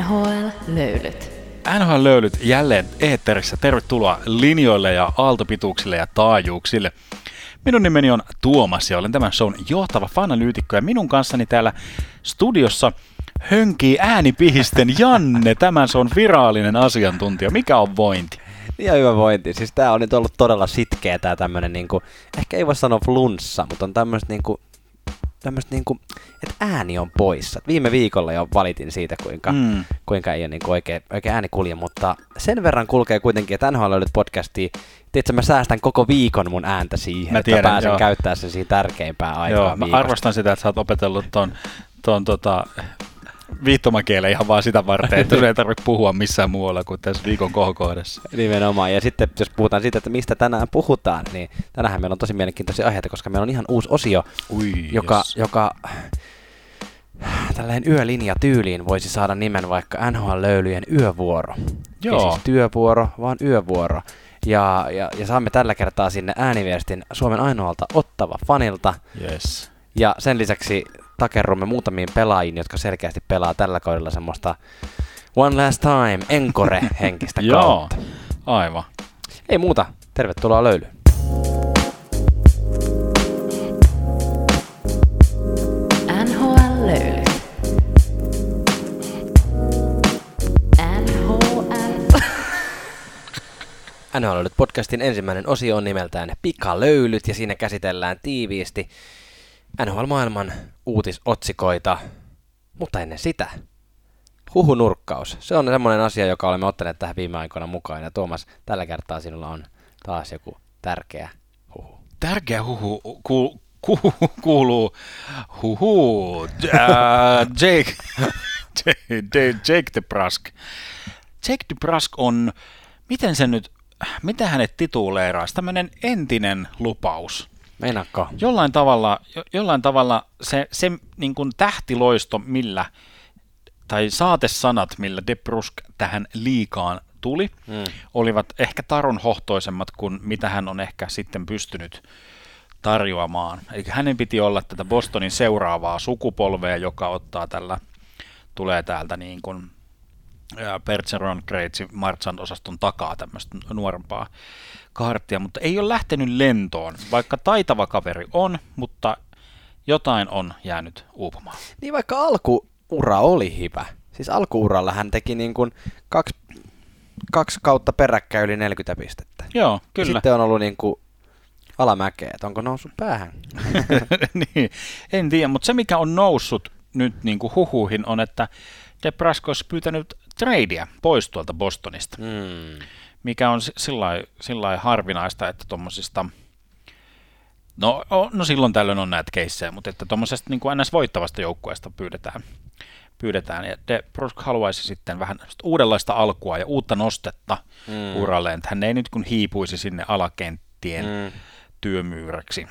NHL-löylyt. NHL-löylyt jälleen eetterissä. Tervetuloa linjoille ja aaltopituuksille ja taajuuksille. Minun nimeni on Tuomas ja olen tämän shown johtava fanalyytikko ja minun kanssani täällä studiossa hönkii äänipihisten Janne, tämän se on virallinen asiantuntija. Mikä on vointi? Ihan hyvä vointi. Siis tää on nyt ollut todella sitkeä tää tämmönen niinku, ehkä ei voi sanoa flunssa, mutta on tämmöistä niinku, tämmöistä niinku, että ääni on poissa. Viime viikolla jo valitin siitä, kuinka, mm. kuinka ei ole niinku oikein, oikein ääni kulje, mutta sen verran kulkee kuitenkin, että NHL löydyt podcastia. Tiedätkö, mä säästän koko viikon mun ääntä siihen, mä tiedän, että pääsen joo. käyttää sen siihen tärkeimpään aikaan Joo, mä arvostan sitä, että sä oot opetellut ton, ton tota, viittomakielen ihan vaan sitä varten, että sun ei tarvitse puhua missään muualla kuin tässä viikon kohokohdassa. Nimenomaan. Ja sitten jos puhutaan siitä, että mistä tänään puhutaan, niin tänään meillä on tosi mielenkiintoisia aiheita, koska meillä on ihan uusi osio, Ui, joka, yes. joka tällainen yölinja tyyliin voisi saada nimen vaikka NHL-löylyjen yövuoro. Joo. Ei siis työvuoro, vaan yövuoro. Ja, ja, ja saamme tällä kertaa sinne ääniviestin Suomen ainoalta ottava fanilta. Yes. Ja sen lisäksi takerrumme muutamiin pelaajiin, jotka selkeästi pelaa tällä kaudella semmoista One Last Time, Encore-henkistä kautta. Joo, aivan. Ei muuta, tervetuloa löylyyn. NHL-löyly. NHL podcastin ensimmäinen osio on nimeltään Pikalöylyt ja siinä käsitellään tiiviisti NHL-maailman uutisotsikoita, mutta ennen sitä huhunurkkaus. Se on semmoinen asia, joka olemme ottaneet tähän viime aikoina mukaan. Ja Tuomas, tällä kertaa sinulla on taas joku tärkeä huhu. Tärkeä huhu ku, ku, kuuluu huhu. Uh, Jake, Jake, the Prask. Jake the on, miten se nyt, mitä hänet tituleeraisi, tämmöinen entinen lupaus Meinaatko? Jollain tavalla, jo, jollain tavalla se, se niin kuin tähtiloisto, millä, tai saatesanat, millä De Brusk tähän liikaan tuli, mm. olivat ehkä tarun hohtoisemmat kuin mitä hän on ehkä sitten pystynyt tarjoamaan. Eli hänen piti olla tätä Bostonin seuraavaa sukupolvea, joka ottaa tällä, tulee täältä niin kuin Bergeron, Kreitsi, Marchand osaston takaa tämmöistä nuorempaa karttia, mutta ei ole lähtenyt lentoon, vaikka taitava kaveri on, mutta jotain on jäänyt uupumaan. Niin vaikka alkuura oli hyvä. Siis alkuuralla hän teki niin kuin kaksi, kaksi kautta peräkkäin yli 40 pistettä. Joo, kyllä. Ja sitten on ollut niin kuin alamäkeä, että onko noussut päähän? niin, en tiedä, mutta se mikä on noussut nyt niin kuin huhuihin on, että Debrasko olisi pyytänyt tradea pois tuolta Bostonista. Mm mikä on sillä harvinaista, että tuommoisista, no, no silloin tällöin on näitä keissejä, mutta että tuommoisesta niin kuin ns. voittavasta joukkueesta pyydetään, pyydetään. Ja De Brusk haluaisi sitten vähän uudenlaista alkua ja uutta nostetta mm. uralleen, että hän ei nyt kun hiipuisi sinne alakenttien mm. työmyyräksi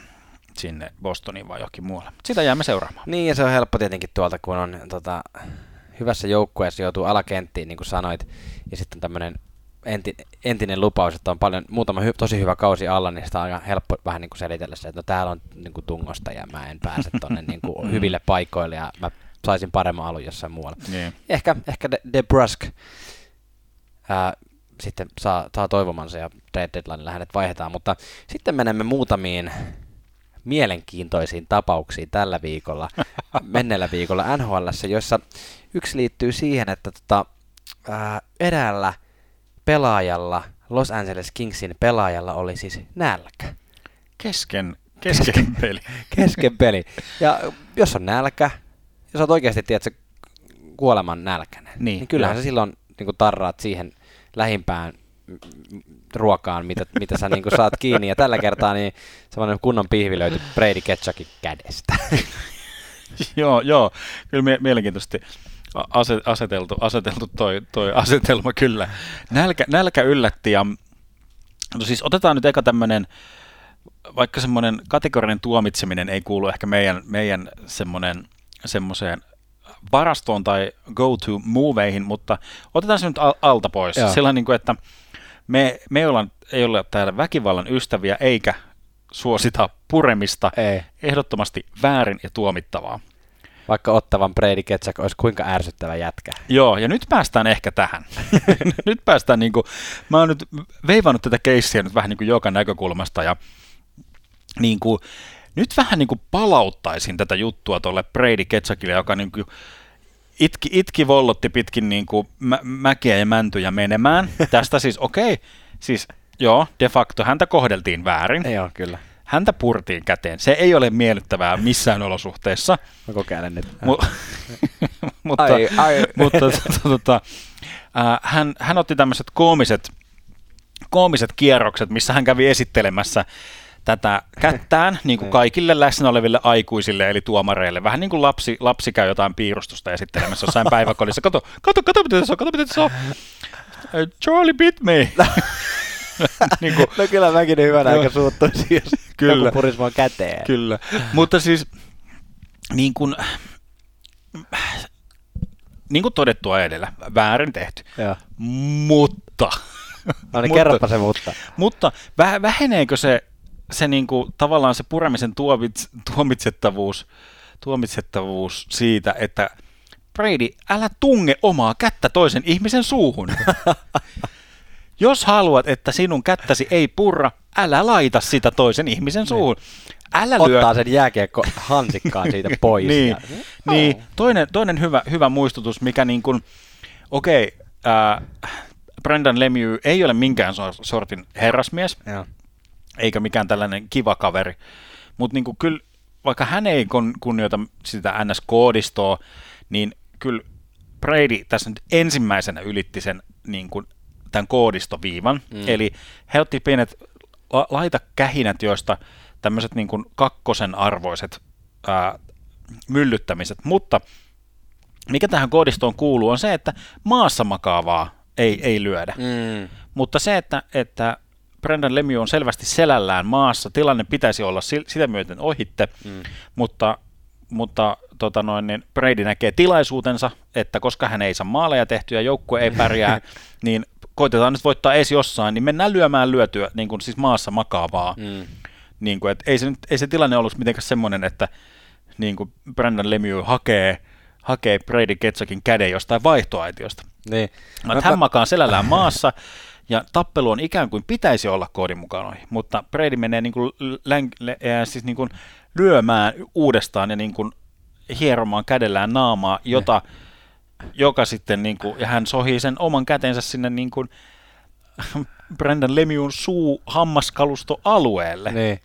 sinne Bostoniin vai johonkin muualle. Sitä jäämme seuraamaan. Niin, ja se on helppo tietenkin tuolta, kun on tota, hyvässä joukkueessa joutuu alakenttiin, niin kuin sanoit, ja sitten tämmöinen enti, entinen lupaus, että on paljon, muutama hy, tosi hyvä kausi alla, niin sitä on aika helppo vähän niin kuin selitellä se, että no täällä on niin kuin tungosta ja mä en pääse tuonne niin kuin mm. hyville paikoille ja mä saisin paremman alun jossain muualla. Niin. Ehkä, ehkä De, De Brusk ää, sitten saa, saa toivomansa ja trade deadline hänet vaihdetaan, mutta sitten menemme muutamiin mielenkiintoisiin tapauksiin tällä viikolla, menneellä viikolla NHL, joissa yksi liittyy siihen, että tota, ää, eräällä – pelaajalla, Los Angeles Kingsin pelaajalla oli siis nälkä. Kesken, kesken peli. kesken peli. Ja jos on nälkä, jos olet oikeasti, tiedätkö, kuoleman nälkäinen, niin, niin kyllähän sä silloin niin kuin tarraat siihen lähimpään ruokaan, mitä, mitä sä niin kuin saat kiinni. Ja tällä kertaa niin semmoinen kunnon pihvi löytyi Brady Ketchakin kädestä. joo, joo. Kyllä mie- mielenkiintoisesti aseteltu, aseteltu toi, toi asetelma kyllä. Nälkä, nälkä yllätti ja no siis otetaan nyt eka tämmöinen, vaikka semmoinen kategorinen tuomitseminen ei kuulu ehkä meidän, meidän semmoinen, semmoiseen varastoon tai go-to moveihin, mutta otetaan se nyt alta pois. Joo. Sillä niin kuin, että me, me ollaan, ei ole täällä väkivallan ystäviä eikä suosita puremista. Ei. Ehdottomasti väärin ja tuomittavaa. Vaikka ottavan Brady Ketchak olisi kuinka ärsyttävä jätkä. Joo, ja nyt päästään ehkä tähän. nyt päästään niin kuin, mä oon nyt veivannut tätä keissiä nyt vähän niin kuin joka näkökulmasta ja niin kuin, nyt vähän niin kuin palauttaisin tätä juttua tuolle Brady Ketchakille, joka niin kuin itki, itki vollotti pitkin niin kuin mä, mäkiä ja mäntyjä menemään. Tästä siis, okei, okay, siis joo, de facto häntä kohdeltiin väärin. Joo, kyllä. Häntä purtiin käteen. Se ei ole miellyttävää missään olosuhteessa. Mä kokeilen nyt. Mu- mutta Ai, ai. mutta tota, tota, äh, hän, hän otti tämmöiset koomiset, koomiset kierrokset, missä hän kävi esittelemässä tätä kättään niin kuin kaikille läsnä oleville aikuisille, eli tuomareille. Vähän niin kuin lapsi, lapsi käy jotain piirustusta esittelemässä jossain päiväkodissa. Kato, kato, kato, miten se on, kato, miten se on. "Uh, Charlie bit me. niin kuin, No kyllä mäkin hyvänä Joo. aika suuttuisin, jos Kyllä. joku purisi mua käteen. Kyllä, mutta siis niin kuin, niin kuin todettua edellä, väärin tehty, Joo. mutta, No niin, Mutta- kerropa se mutta. mutta vä, väheneekö se, se niin kuin, tavallaan se puremisen tuomits, tuomitsettavuus, tuomitsettavuus siitä, että Brady, älä tunge omaa kättä toisen ihmisen suuhun. Jos haluat, että sinun kättäsi ei purra, älä laita sitä toisen ihmisen suuhun. Älä lyö Ottaa sen jääkiekko hansikkaan siitä pois. niin, ja- niin. Toinen, toinen hyvä, hyvä muistutus, mikä niin kuin, okei, okay, Brendan Lemieux ei ole minkään so- sortin herrasmies, Joo. eikä mikään tällainen kiva kaveri, mutta niin kuin kyllä, vaikka hän ei kun- kunnioita sitä NS-koodistoa, niin kyllä Brady tässä nyt ensimmäisenä ylitti sen niin kuin, tämän koodistoviivan, mm. eli he otti pienet la- laita kähinät, joista tämmöiset niin kuin kakkosen arvoiset ää, myllyttämiset, mutta mikä tähän koodistoon kuuluu on se, että maassa makaavaa ei, ei lyödä. Mm. Mutta se, että, että Brendan Lemieux on selvästi selällään maassa, tilanne pitäisi olla sitä myöten ohitte, mm. mutta, mutta tota noin, niin Brady näkee tilaisuutensa, että koska hän ei saa maaleja tehtyä joukkue ei pärjää, niin koitetaan nyt voittaa edes jossain, niin mennään lyömään lyötyä niin kuin siis maassa makaavaa. Mm. Niin kuin, että ei, se nyt, ei se tilanne ollut mitenkään semmoinen, että niin kuin Brendan Lemieux hakee, hakee Brady Ketsakin käden jostain vaihtoaitiosta. Niin. No, että hän makaa selällään maassa ja tappelu on ikään kuin pitäisi olla koodin mukaan ohi, mutta Brady menee niin kuin, län, lä, ää, siis niin kuin lyömään uudestaan ja niin kuin hieromaan kädellään naamaa, jota, joka sitten niin kuin, ja hän sohii sen oman kätensä sinne niin kuin Brendan Lemiun suu hammaskalusto alueelle. Niin.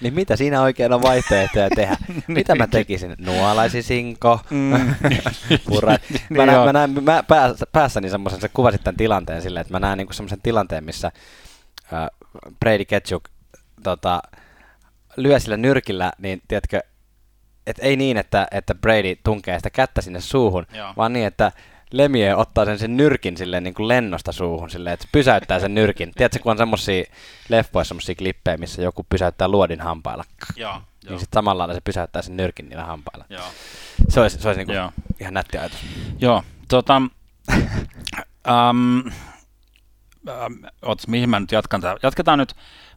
Niin mitä siinä oikein on vaihtoehtoja tehdä? mitä mä tekisin? Nuolaisisinko? Mm. Pura. Niin Mä, näen, mä näen mä pääs, päässäni semmoisen, sä kuvasit tämän tilanteen silleen, että mä näen niinku semmoisen tilanteen, missä äh, Brady Ketchuk tota, lyö sillä nyrkillä, niin tiedätkö, et ei niin, että, että Brady tunkee sitä kättä sinne suuhun, Joo. vaan niin, että Lemie ottaa sen, sen nyrkin silleen niin kuin lennosta suuhun, silleen, että se pysäyttää sen nyrkin. Tiedätkö, kun on semmosia leffoissa semmosia klippejä, missä joku pysäyttää luodin hampailla. Joo, joo, Niin sitten samalla lailla se pysäyttää sen nyrkin niillä hampailla. joo. Se olisi, se olisi niin Joo. ihan nätti ajatus. Joo, tota, um, um, otas, mihin mä nyt jatkan? tää? Jatketaan nyt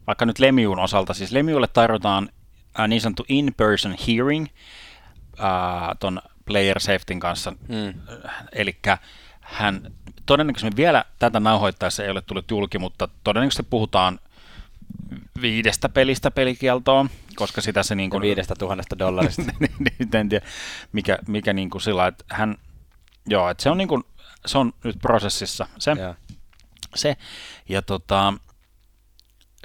vaikka nyt Lemiun osalta. Siis Lemiulle tarjotaan uh, niin sanottu in-person hearing uh, ton player safetyn kanssa. Mm. Eli hän todennäköisesti vielä tätä nauhoittaessa ei ole tullut julki, mutta todennäköisesti puhutaan viidestä pelistä pelikieltoon, koska sitä se niin Ja kuin, viidestä tuhannesta dollarista. niin, en tiedä, mikä, mikä niin kuin sillä että hän, joo, että se on niin kuin, se on nyt prosessissa se, Joo. se. ja tota,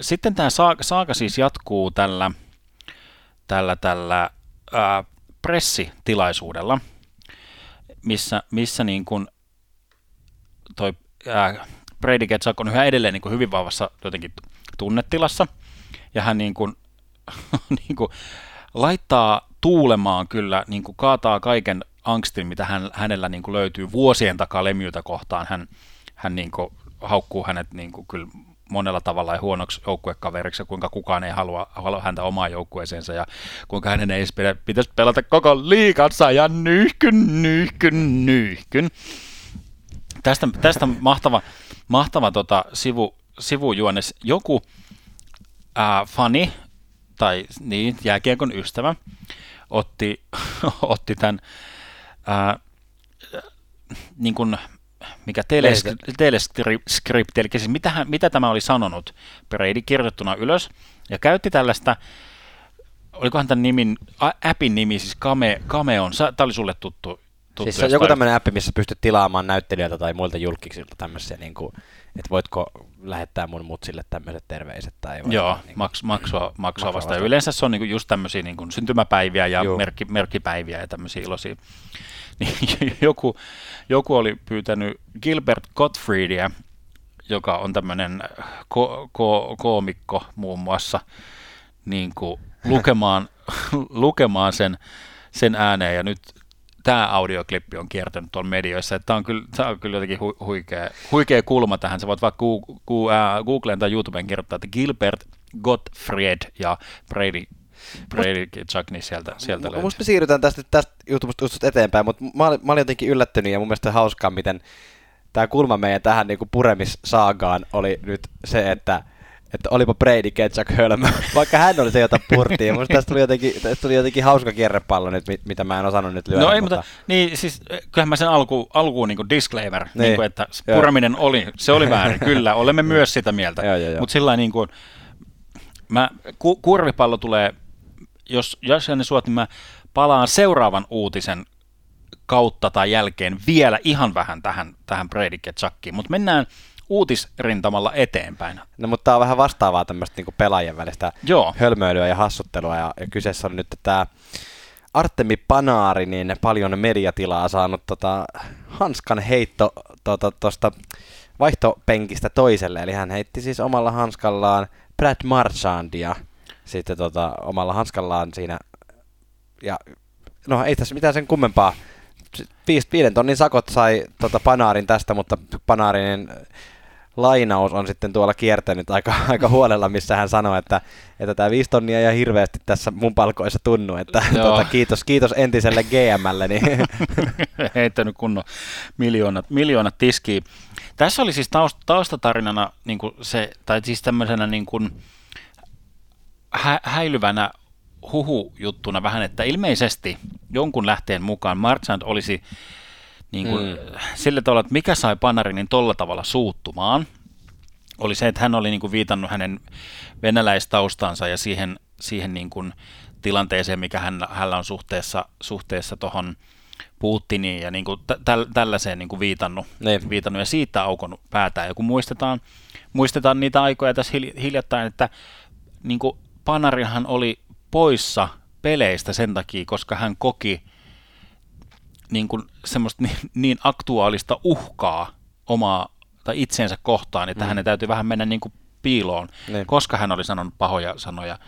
sitten tämä saaka, saaka siis jatkuu tällä, tällä, tällä ää, pressitilaisuudella, missä, missä niin kuin toi ää, Brady Ketchuk on yhä edelleen niin kuin hyvin vahvassa jotenkin tunnetilassa, ja hän niin kuin, niin kuin laittaa tuulemaan kyllä, niin kuin kaataa kaiken angstin, mitä hän, hänellä niin kuin löytyy vuosien takaa Lemiuta kohtaan. Hän, hän niin kuin haukkuu hänet niin kuin kyllä monella tavalla huonoksi joukkuekaveriksi, ja kuinka kukaan ei halua, halua häntä omaan joukkueeseensa, ja kuinka hänen ei pidä, pitäisi pelata koko liikansa, ja nyyhkyn, nyyhkyn, nyyhkyn. Tästä, tästä mahtava, mahtava tota, sivu, sivujuonnes. Joku ää, fani tai niin, jääkiekon ystävä otti, otti tämän ää, niin kuin, mikä teleskri- teleskripti, eli siis mitä, hän, mitä tämä oli sanonut, Brady kirjoittuna ylös, ja käytti tällaista, olikohan tämän nimin, appin nimi, siis Kame, Kameon, tämä oli sulle tuttu, Siis se on joku tämmöinen appi, missä pystyt tilaamaan näyttelijöiltä tai muilta julkiksilta tämmöisiä, niin kuin, että voitko lähettää mun mutsille tämmöiset terveiset. Tai Joo, niin maks, maksua, maksua vasta. Ja yleensä se on niin kuin just tämmöisiä niin kuin syntymäpäiviä ja merkki, merkkipäiviä ja tämmöisiä iloisia. Niin joku, joku oli pyytänyt Gilbert Gottfriedia, joka on tämmöinen ko- ko- koomikko muun muassa, niin kuin lukemaan, lukemaan sen, sen ääneen. Ja nyt tämä audioklippi on kiertänyt tuolla medioissa, tämä on kyllä, on kyllä jotenkin hu, huikea, huikea kulma tähän. Sä voit vaikka Googleen tai YouTubeen kirjoittaa, että Gilbert Gottfried ja Brady Brady Chuck, niin sieltä, sieltä löytyy. Musta me siirrytään tästä, tästä YouTubesta eteenpäin, mutta mä, olin, mä olin jotenkin yllättynyt ja mun mielestä hauskaa, miten tämä kulma meidän tähän niin kuin puremissaagaan oli nyt se, että että olipa Brady Ketchak hölmö, vaikka hän oli se, jota purtiin. Musta tästä tuli jotenkin, tästä tuli jotenkin hauska kierrepallo nyt, mitä mä en osannut nyt lyödä. No ei, mutta, mutta niin siis kyllähän mä sen alku, alkuun niin disclaimer, niin. Niin kuin, että puraminen oli, se oli väärin, kyllä, olemme myös sitä mieltä. Mutta sillä niin kuin, mä, ku, kurvipallo tulee, jos, jos ne suot, niin mä palaan seuraavan uutisen kautta tai jälkeen vielä ihan vähän tähän, tähän Brady Ketchakkiin, mutta mennään uutisrintamalla eteenpäin. No mutta tämä on vähän vastaavaa tämmöistä niin pelaajien välistä Joo. hölmöilyä ja hassuttelua, ja, ja kyseessä on nyt tämä Artemi Panaari, niin paljon mediatilaa saanut tota, hanskan heitto tuosta tota, vaihtopenkistä toiselle, eli hän heitti siis omalla hanskallaan Brad Marchandia sitten tota, omalla hanskallaan siinä, ja no ei tässä mitään sen kummempaa, viiden tonnin sakot sai tota, Panaarin tästä, mutta Panaarin lainaus on sitten tuolla kiertänyt aika, aika huolella, missä hän sanoi, että, että tämä viisi tonnia ja hirveästi tässä mun palkoissa tunnu, että tuota, kiitos, kiitos entiselle GMlle. Niin. Heittänyt kunnon miljoonat, miljoonat tiskiin. Tässä oli siis taust, taustatarinana niin kuin se, tai siis tämmöisenä niin kuin hä, häilyvänä huhujuttuna vähän, että ilmeisesti jonkun lähteen mukaan Marchand olisi niin kuin, mm. sillä tavalla, että mikä sai Panarinin tolla tavalla suuttumaan, oli se, että hän oli niin kuin viitannut hänen venäläistaustansa ja siihen, siihen niin kuin tilanteeseen, mikä hän, hänellä on suhteessa, suhteessa tuohon Putiniin ja niin kuin tä, tällaiseen niin kuin viitannut, niin. viitannut ja siitä aukon päätään. Ja kun muistetaan, muistetaan niitä aikoja tässä hiljattain, että niin kuin Panarinhan oli poissa peleistä sen takia, koska hän koki niin kuin semmoista niin, niin aktuaalista uhkaa omaa tai itseensä kohtaan, että mm. hänen täytyy vähän mennä niin kuin piiloon, niin. koska hän oli sanonut pahoja sanoja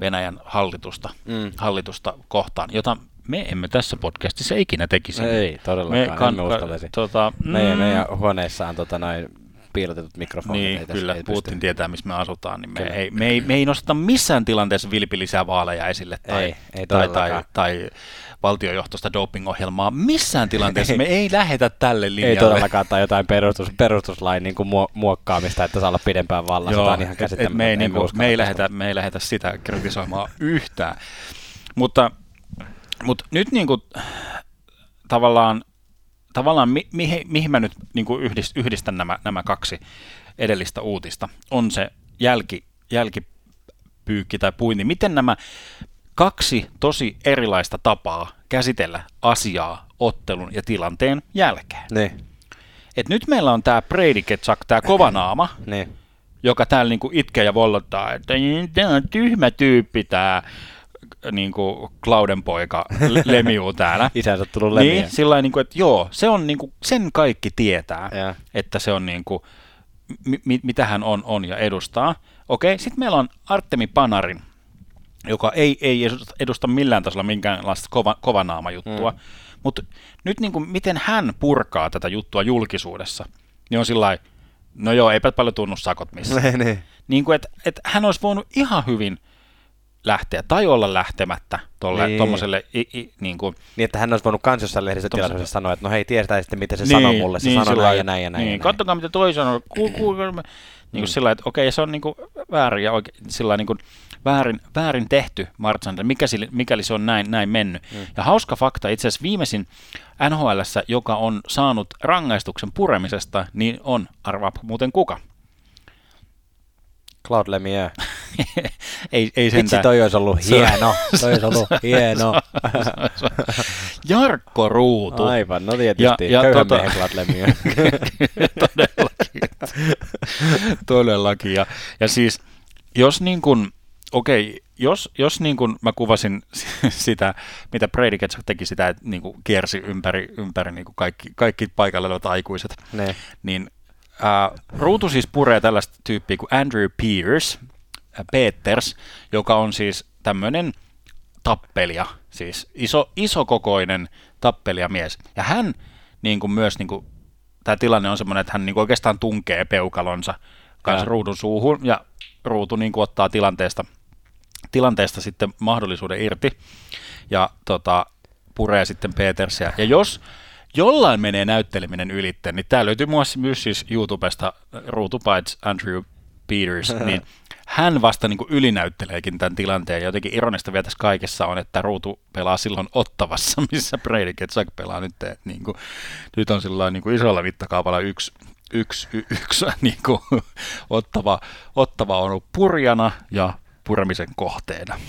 Venäjän hallitusta, mm. hallitusta kohtaan, jota me emme tässä podcastissa ikinä tekisi. Ei, todellakaan, me kan- emme uskallisi. Tota, mm, meidän, meidän huoneissa on tota noin piilotetut mikrofonit. Niin, ei kyllä, ei Putin pysty. tietää, missä me asutaan, niin me ei, me, ei, me ei nosteta missään tilanteessa vilpillisiä vaaleja esille tai, ei, ei tai, tai, tai valtiojohtoista doping-ohjelmaa. Missään tilanteessa me ei lähetä tälle linjalle. Ei todellakaan tai jotain perustus, perustuslain niin kuin muokkaamista, että saa olla pidempään vallassa. Joo, on ihan me, ei, niin kuin, me, ei lähetä, me ei lähetä sitä kritisoimaan yhtään. Mutta, mutta nyt niin kuin, tavallaan tavallaan mi, mi, mihin mä nyt niin kuin yhdist, yhdistän nämä, nämä kaksi edellistä uutista, on se jälki, jälkipyykki tai puinti. Miten nämä kaksi tosi erilaista tapaa käsitellä asiaa ottelun ja tilanteen jälkeen. Niin. Et nyt meillä on tämä Brady Ketchak, tämä kova naama, niin. joka täällä niinku itkee ja vollottaa, että tämä on tyhmä tyyppi tämä niin kuin Clauden poika lemiuu täällä. Isänsä tullut lemiä. Niin, sillä niin kuin, että joo, se on niin kuin, sen kaikki tietää, ja. että se on niin kuin, mi, mitä hän on, on ja edustaa. Okei, sitten meillä on Artemi Panarin, joka ei, ei edusta millään tasolla minkäänlaista kova, kovanaama-juttua. Mm. Mutta nyt niin kuin, miten hän purkaa tätä juttua julkisuudessa, niin on sillä no joo, eipä paljon tunnu sakot missään. Ne, ne. Niin kuin, että et hän olisi voinut ihan hyvin lähteä tai olla lähtemättä tuolle niin. tuommoiselle i, i, niin, kuin, niin, että hän olisi voinut kans jossain lehdistötilaisuudessa sanoa, että no hei, tiedetään sitten, mitä se niin, sanoo mulle, se niin, sanoo näin ja näin ja näin. Niin, katsokaa, mitä toi sanoo. Ku, ku, niin kuin mm. sillä että okei, se on niin kuin väärin ja oikein, sillä niin kuin, väärin, väärin tehty Marchandille, mikäli, mikäli se on näin, näin mennyt. Mm. Ja hauska fakta, itse asiassa viimeisin NHL, joka on saanut rangaistuksen puremisesta, niin on, arvaa muuten kuka? Claude Lemieux. ei, ei Vitsi, toi olisi ollut hieno. toi olisi ollut hieno. Jarkko Ruutu. Aivan, no tietysti. Ja, ja Köyhän tota... miehen Claude Lemieux. Todellakin. Todellakin. Ja, ja siis, jos niin kuin, okei, okay, jos, jos niin kuin mä kuvasin sitä, mitä Brady Ketchuk teki sitä, että niin kuin kiersi ympäri, ympäri niin kuin kaikki, kaikki paikalle olevat aikuiset, ne. niin äh, ruutu siis puree tällaista tyyppiä kuin Andrew Pierce, äh, Peters, joka on siis tämmöinen tappelija, siis iso, isokokoinen tappelijamies. Ja hän niin kuin myös, niin kuin, tämä tilanne on semmoinen, että hän niin kuin oikeastaan tunkee peukalonsa kanssa ja. ruudun suuhun, ja ruutu niin kuin ottaa tilanteesta – tilanteesta sitten mahdollisuuden irti ja tota, puree sitten Petersiä. Ja jos jollain menee näytteleminen ylitteen, niin tämä löytyy myös siis YouTubesta ruutupaits Andrew Peters, niin hän vasta niin kuin ylinäytteleekin tämän tilanteen. Ja jotenkin ironista vielä tässä kaikessa on, että Ruutu pelaa silloin Ottavassa, missä Brady Ketchuk pelaa nyt. Niin kuin, nyt on sillä niin kuin isolla mittakaavalla yksi, yksi, y, yksi niin kuin, ottava, ottava on ollut purjana ja puremisen kohteena.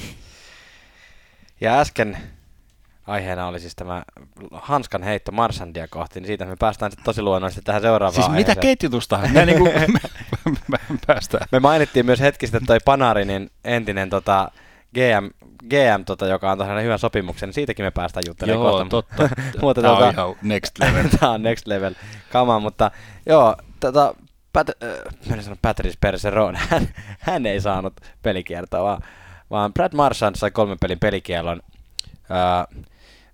Ja äsken aiheena oli siis tämä hanskan heitto Marsandia kohti, niin siitä me päästään sitten tosi luonnollisesti tähän seuraavaan Siis aiheeseen. mitä ketjutusta? Me, niinku, me, me, päästään. me mainittiin myös hetki sitten toi Panarinin entinen tota, GM, GM tota, joka on tähän hyvän sopimuksen, niin siitäkin me päästään juttelemaan joo, kohta. totta. mutta, Tämä tota, on ihan next level. Tämä on next level kama, mutta joo, tota, Pat, äh, mä sanon Patrice Perseron, hän, hän ei saanut pelikiertoa, vaan, vaan Brad Marchand sai kolmen pelin pelikielon. Äh,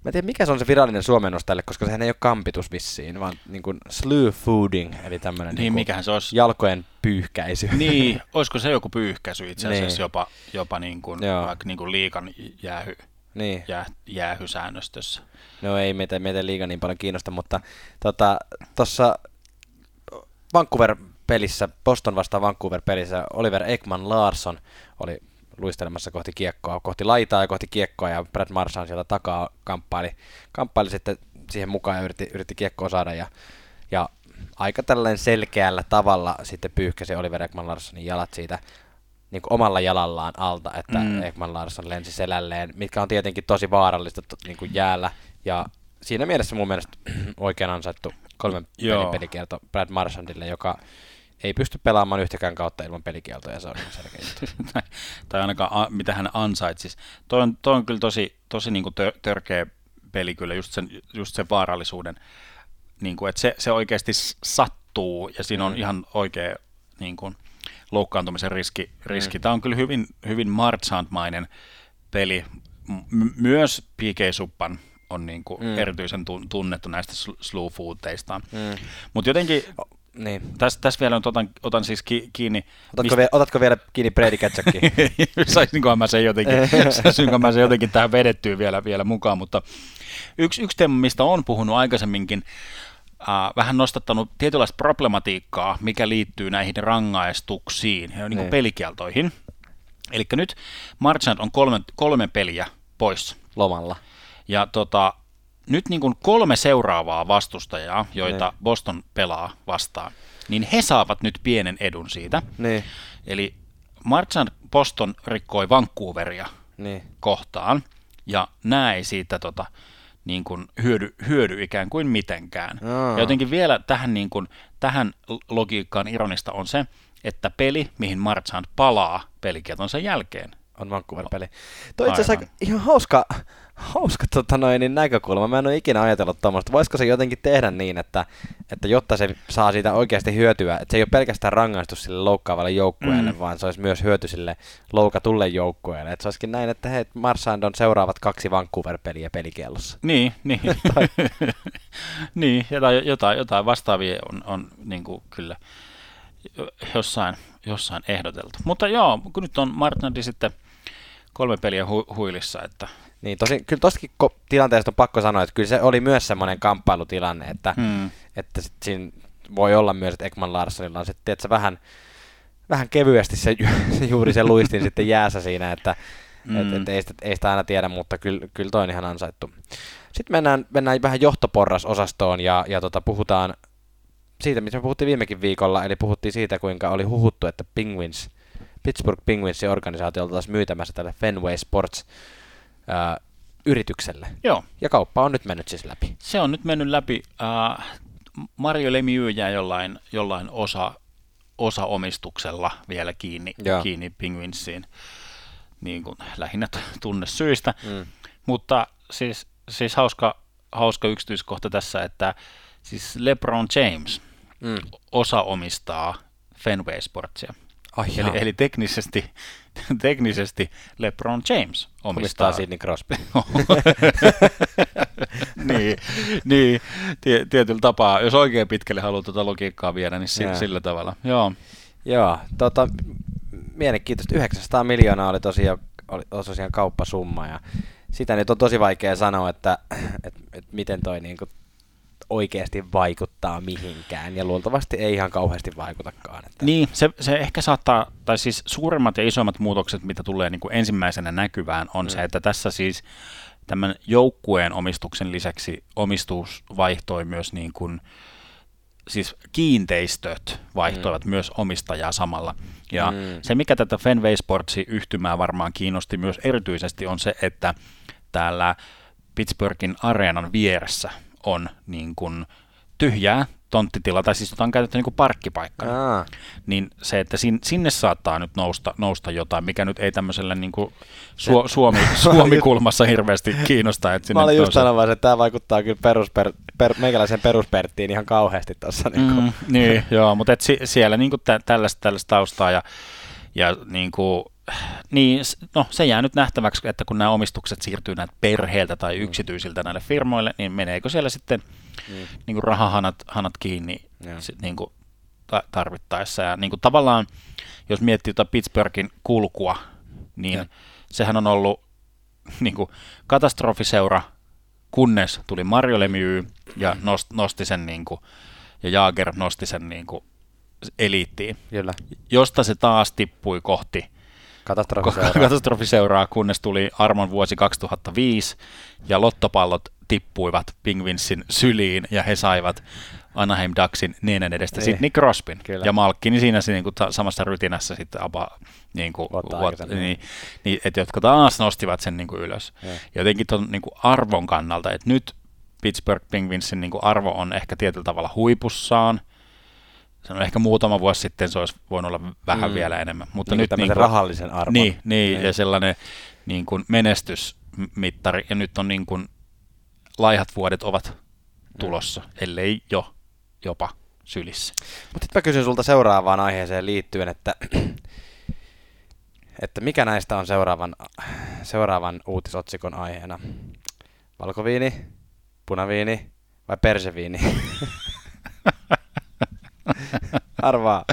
mä en tiedä, mikä se on se virallinen suomennos tälle, koska sehän ei ole kampitus vissiin, vaan niin kuin slew fooding, eli tämmöinen niin, niin mikähän se olisi? jalkojen pyyhkäisy. Niin, olisiko se joku pyyhkäisy itse asiassa niin. jopa, jopa niin kuin, vaikka niin kuin liikan jäähy, niin. jää, jäähysäännöstössä. No ei meitä, meitä liiga niin paljon kiinnosta, mutta tuossa tota, Vancouver-pelissä, Boston vastaan Vancouver-pelissä Oliver Ekman Larsson oli luistelemassa kohti kiekkoa, kohti laitaa ja kohti kiekkoa ja Brad Marsan sieltä takaa kamppaili, kamppaili sitten siihen mukaan ja yritti, yritti kiekkoa saada ja, ja aika tällainen selkeällä tavalla sitten pyyhkäsi Oliver Ekman Larssonin jalat siitä niin kuin omalla jalallaan alta, että mm. Ekman Larsson lensi selälleen, mitkä on tietenkin tosi vaarallista niin kuin jäällä ja siinä mielessä mun mielestä oikein ansaittu kolmen pelin pelikierto Brad Marchandille, joka ei pysty pelaamaan yhtäkään kautta ilman pelikieltoja, se on selkeä tai, tai ainakaan a, mitä hän ansaitsisi. Toi on, toi on kyllä tosi, tosi niin kuin tör, törkeä peli kyllä, just sen, just sen vaarallisuuden, niin kuin, että se, se oikeasti sattuu ja siinä on mm. ihan oikea niin kuin, loukkaantumisen riski. riski. Mm. Tämä on kyllä hyvin, hyvin Marchand-mainen peli. M- myös P.K. Suppan on niin kuin mm. erityisen tunnettu näistä slow. Mm. Mutta jotenkin niin. Tässä, täs vielä nyt otan, otan siis ki, kiinni. Otatko, mistä... vielä, otatko vielä kiinni Brady Ketchukkiin? Saisinkohan mä sen jotenkin, mä sen jotenkin tähän vedettyä vielä, vielä mukaan, mutta yksi, yksi teema, mistä on puhunut aikaisemminkin, äh, vähän nostattanut tietynlaista problematiikkaa, mikä liittyy näihin rangaistuksiin ja niin kuin pelikieltoihin. Eli nyt Marchand on kolme, kolme peliä pois. Lomalla. Ja tota, nyt niin kuin kolme seuraavaa vastustajaa, joita niin. Boston pelaa vastaan, niin he saavat nyt pienen edun siitä. Niin. Eli Marchand Boston rikkoi Vancouveria niin. kohtaan, ja näin siitä tota, niin kuin hyödy, hyödy ikään kuin mitenkään. Ja jotenkin vielä tähän, niin kuin, tähän logiikkaan ironista on se, että peli, mihin Marchand palaa pelikietonsa jälkeen, on Vancouver-peli. Toi itse asiassa ihan hauska, hauska tota noin, niin näkökulma. Mä en ole ikinä ajatellut tuommoista. Voisiko se jotenkin tehdä niin, että, että jotta se saa siitä oikeasti hyötyä, että se ei ole pelkästään rangaistus sille loukkaavalle joukkueelle, mm. vaan se olisi myös hyöty sille loukatulle joukkueelle. Että se olisikin näin, että hei, Marsand on seuraavat kaksi Vancouver-peliä pelikielossa. Niin, niin. niin, jotain, jotain, jotain vastaavia on, on niin kuin kyllä jossain, jossain ehdoteltu. Mutta joo, kun nyt on Martinadi sitten kolme peliä hu- huilissa, että niin, tosi, kyllä tostakin tilanteesta on pakko sanoa, että kyllä se oli myös semmoinen kamppailutilanne, että, hmm. että sit siinä voi olla myös, että Ekman Larssonilla on sitten, että vähän, vähän kevyesti se, se juuri se luistin sitten jäässä siinä, että mm. et, et, ei, sitä, ei sitä aina tiedä, mutta kyllä, kyllä toi on ihan ansaittu. Sitten mennään, mennään vähän johtoporrasosastoon ja, ja tota, puhutaan siitä, mitä me puhuttiin viimekin viikolla, eli puhuttiin siitä, kuinka oli huhuttu, että Penguins, Pittsburgh Penguinsin organisaatiolta taas myytämässä tälle Fenway Sports ää, yritykselle. Joo. Ja kauppa on nyt mennyt siis läpi. Se on nyt mennyt läpi. Äh, Mario Lemieux jää jollain, jollain osa, osa-omistuksella vielä kiinni, Joo. kiinni Penguinsiin, niin kuin lähinnä tunnesyistä. Mm. Mutta siis, siis hauska, hauska yksityiskohta tässä, että siis LeBron James Mm. osa omistaa Fenway Sportsia. Ai Eli, eli teknisesti, teknisesti LeBron James omistaa omistaa. Sidney Crosby. niin, niin tie, tietyllä tapaa. Jos oikein pitkälle haluaa tuota logiikkaa viedä, niin sillä, Joo. sillä tavalla. Joo. Joo, tota, mielenkiintoista. 900 miljoonaa oli tosiaan, oli tosiaan kauppasumma ja sitä nyt on tosi vaikea sanoa, että, että, että miten toi niinku oikeasti vaikuttaa mihinkään ja luultavasti ei ihan kauheasti vaikutakaan. Että... Niin, se, se ehkä saattaa, tai siis suurimmat ja isoimmat muutokset, mitä tulee niin kuin ensimmäisenä näkyvään, on mm. se, että tässä siis tämän joukkueen omistuksen lisäksi omistus vaihtoi myös niin kuin, siis kiinteistöt vaihtoivat mm. myös omistajaa samalla. Ja mm. se, mikä tätä Fenway Sportsi yhtymää varmaan kiinnosti myös erityisesti, on se, että täällä Pittsburghin areenan vieressä on niin kuin tyhjää tonttitilaa, tai siis jota on käytetty niin kuin parkkipaikkana, Aa, niin se, että sin, sinne saattaa nyt nousta, nousta jotain, mikä nyt ei tämmöisellä niin kuin Su, Suomi, Suomi-kulmassa hirveästi kiinnosta. Että sinne mä olin just sanomassa, että tämä vaikuttaa kyllä perusper, per, meikäläisen perusperttiin ihan kauheasti tuossa. Niin Mm, niin, joo, mutta et si, siellä niinku tä, tällaista, tällaista taustaa ja, ja niinku, niin, no, se jää nyt nähtäväksi, että kun nämä omistukset siirtyy näiltä perheiltä tai yksityisiltä näille firmoille, niin meneekö siellä sitten Mm. niinku rahahanat hanat kiinni Joo. sit, niinku, ta- tarvittaessa. Ja niinku, tavallaan, jos miettii tuota Pittsburghin kulkua, niin Joo. sehän on ollut niinku, katastrofiseura, kunnes tuli Mario Lemieux ja nost, nosti sen niinku, ja Jaager nosti sen niinku eliittiin, Kyllä, josta se taas tippui kohti katastrofi katastrofiseuraa, kunnes tuli Armon vuosi 2005 ja lottopallot tippuivat Pingvinsin syliin ja he saivat Anaheim Ducksin nenän edestä Niin. Sidney Crosbyn. Kyllä. Ja Malkkini siinä se, niin kuin, samassa rytinässä sitten aba, niin kuin, aikaisemmin. niin, niin, että jotka taas nostivat sen niin kuin ylös. Ja jotenkin tuon niin kuin arvon kannalta, että nyt Pittsburgh Penguinsin niin kuin arvo on ehkä tietyllä tavalla huipussaan. On ehkä muutama vuosi sitten se olisi voinut olla vähän Mm. mm. vielä enemmän. Mutta niin nyt tämmöisen niin kuin, rahallisen arvon. niin, niin, Niin. ja sellainen niin kuin menestysmittari, ja nyt on niin kuin laihat vuodet ovat tulossa, ellei jo jopa sylissä. Mutta sitten mä kysyn sulta seuraavaan aiheeseen liittyen, että, että mikä näistä on seuraavan, seuraavan uutisotsikon aiheena? Valkoviini, punaviini vai perseviini? Arvaa.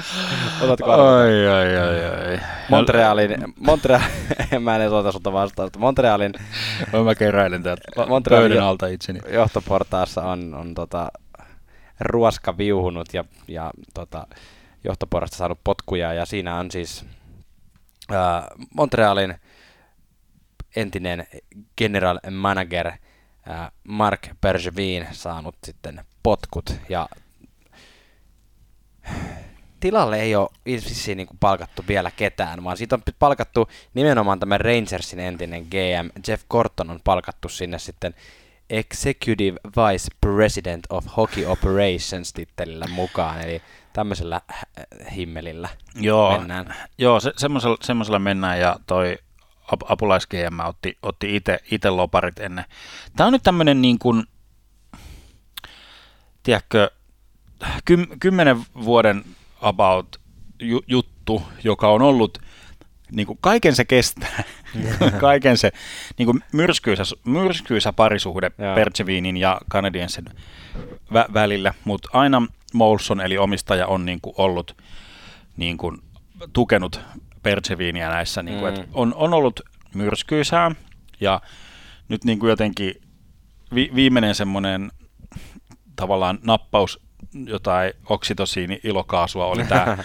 Otatko arvata? Ai, ai, ai, ai. Montrealin, Montreal, mä en edes ota sulta vastausta. Montrealin Mä keräilen täältä Mo- Montrealin- pöydän alta itseni. johtoportaassa on, on tota, ruoska viuhunut ja, ja tota, johtoporrasta saanut potkuja ja siinä on siis ää, Montrealin entinen general manager ää, Mark Bergevin saanut sitten potkut ja tilalle ei ole vissiin niin palkattu vielä ketään, vaan siitä on palkattu nimenomaan tämä Rangersin entinen GM Jeff Corton on palkattu sinne sitten Executive Vice President of Hockey Operations tittelillä mukaan, eli tämmöisellä himmelillä Joo, mennään. joo se, semmoisella, semmoisella mennään ja toi ap- apulais GM otti, otti ite, ite loparit ennen. Tämä on nyt tämmöinen niin kuin, tiedätkö, kym, kymmenen vuoden about ju, juttu, joka on ollut niin kuin kaiken se kestää, kaiken se niin kuin myrskyisä, myrskyisä parisuhde Joo. Perchevinin ja Canadiensin vä- välillä, mutta aina Molson eli omistaja on niin kuin ollut niin kuin, tukenut Percheviiniä näissä, niin kuin, Mm. että on, on ollut myrskyisää ja nyt niin kuin jotenkin vi, viimeinen semmoinen tavallaan nappaus jotain oksitosiini ilokaasua oli tämä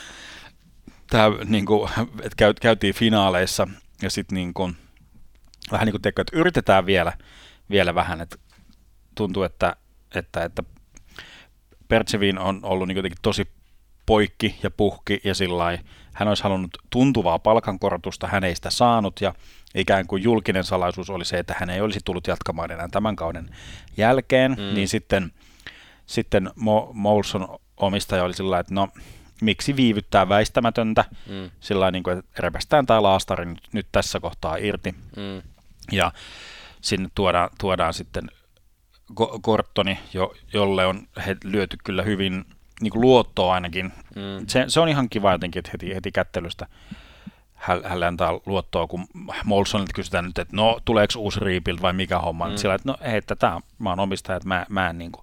tää, niin kuin, että käy, käytiin finaaleissa ja sitten niin kuin, vähän niin kuin teko, että yritetään vielä, vielä vähän, että tuntuu, että, että, että Pertsevin on ollut niin jotenkin tosi poikki ja puhki ja sillä hän olisi halunnut tuntuvaa palkankorotusta, hän ei sitä saanut ja ikään kuin julkinen salaisuus oli se, että hän ei olisi tullut jatkamaan enää tämän kauden jälkeen, mm. niin sitten, sitten Mo, Molson omistaja oli sillä että no miksi viivyttää väistämätöntä, mm. sillä niin kuin, että repästään tämä laastari nyt, nyt tässä kohtaa irti. Mm. Ja sinne tuodaan, tuodaan sitten Korttoni, jo, jolle on he lyöty kyllä hyvin niin kuin luottoa ainakin. Mm. Se, se, on ihan kiva jotenkin, että heti, heti kättelystä hänelle antaa luottoa, kun Molsonilta kysytään nyt, että no tuleeko uusi rebuild vai mikä homma. Mm. Sillä että no hei, että tämä, mä oon omistaja, että mä, mä en, niin kuin,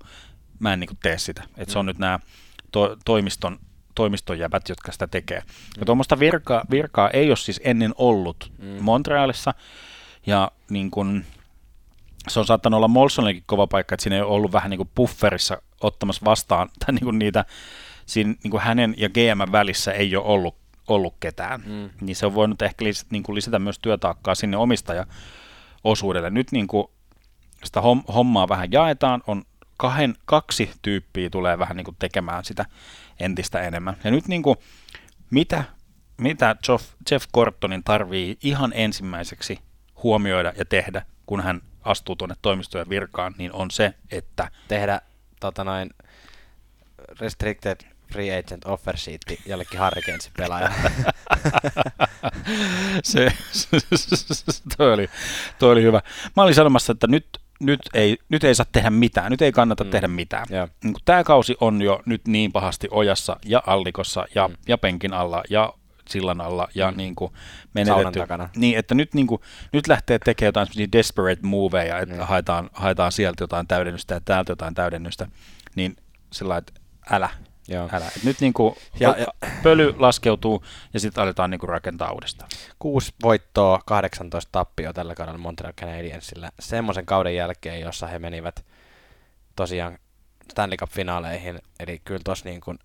mä en niin kuin tee sitä. Että mm. se on mm. nyt nämä to, toimiston, toimiston jäbät, jotka sitä tekee. Mm. Ja tuommoista virkaa, virkaa ei ole siis ennen ollut mm. Montrealissa. Ja niin kuin, se on saattanut olla Molsonillekin kova paikka, että siinä ei ole ollut vähän niin kuin pufferissa ottamassa vastaan, tai niin kuin niitä, siinä niin kuin hänen ja GM välissä ei ole ollut, ollut ketään. Mm. Niin se on voinut ehkä lis, niin kuin lisätä myös työtaakkaa sinne omistaja-osuudelle. Nyt niin kuin sitä hommaa vähän jaetaan, on kahden, kaksi tyyppiä tulee vähän niin kuin tekemään sitä entistä enemmän. Ja nyt niin kuin, mitä, mitä Jeff, Jeff Cortonin tarvii ihan ensimmäiseksi huomioida ja tehdä, kun hän astuu tuonne toimistojen virkaan, niin on se, että... Tehdä tota noin, restricted free agent offer sheet jollekin Hurricanesin pelaajalle. se, toi, oli, toi oli hyvä. Mä olin sanomassa, että nyt, nyt, ei, nyt ei saa tehdä mitään, nyt ei kannata mm. tehdä mitään. Yeah. Niin Tämä kausi on jo nyt niin pahasti ojassa ja allikossa ja, mm. ja penkin alla ja sillan alla ja mm. niin kuin menetetty. Niin, että nyt, niin kuin, nyt lähtee tekemään jotain desperate moveja, että mm. haetaan, haetaan sieltä jotain täydennystä ja täältä jotain täydennystä, niin sillä että älä, Joo. älä. Et nyt niin kuin ja, ja, pöly laskeutuu ja sitten aletaan niin kuin rakentaa uudestaan. Kuusi voittoa, 18 tappio tällä kaudella Montreal Canadiensillä. Semmoisen kauden jälkeen, jossa he menivät tosiaan Stanley Cup-finaaleihin, eli kyllä tuossa niin kuin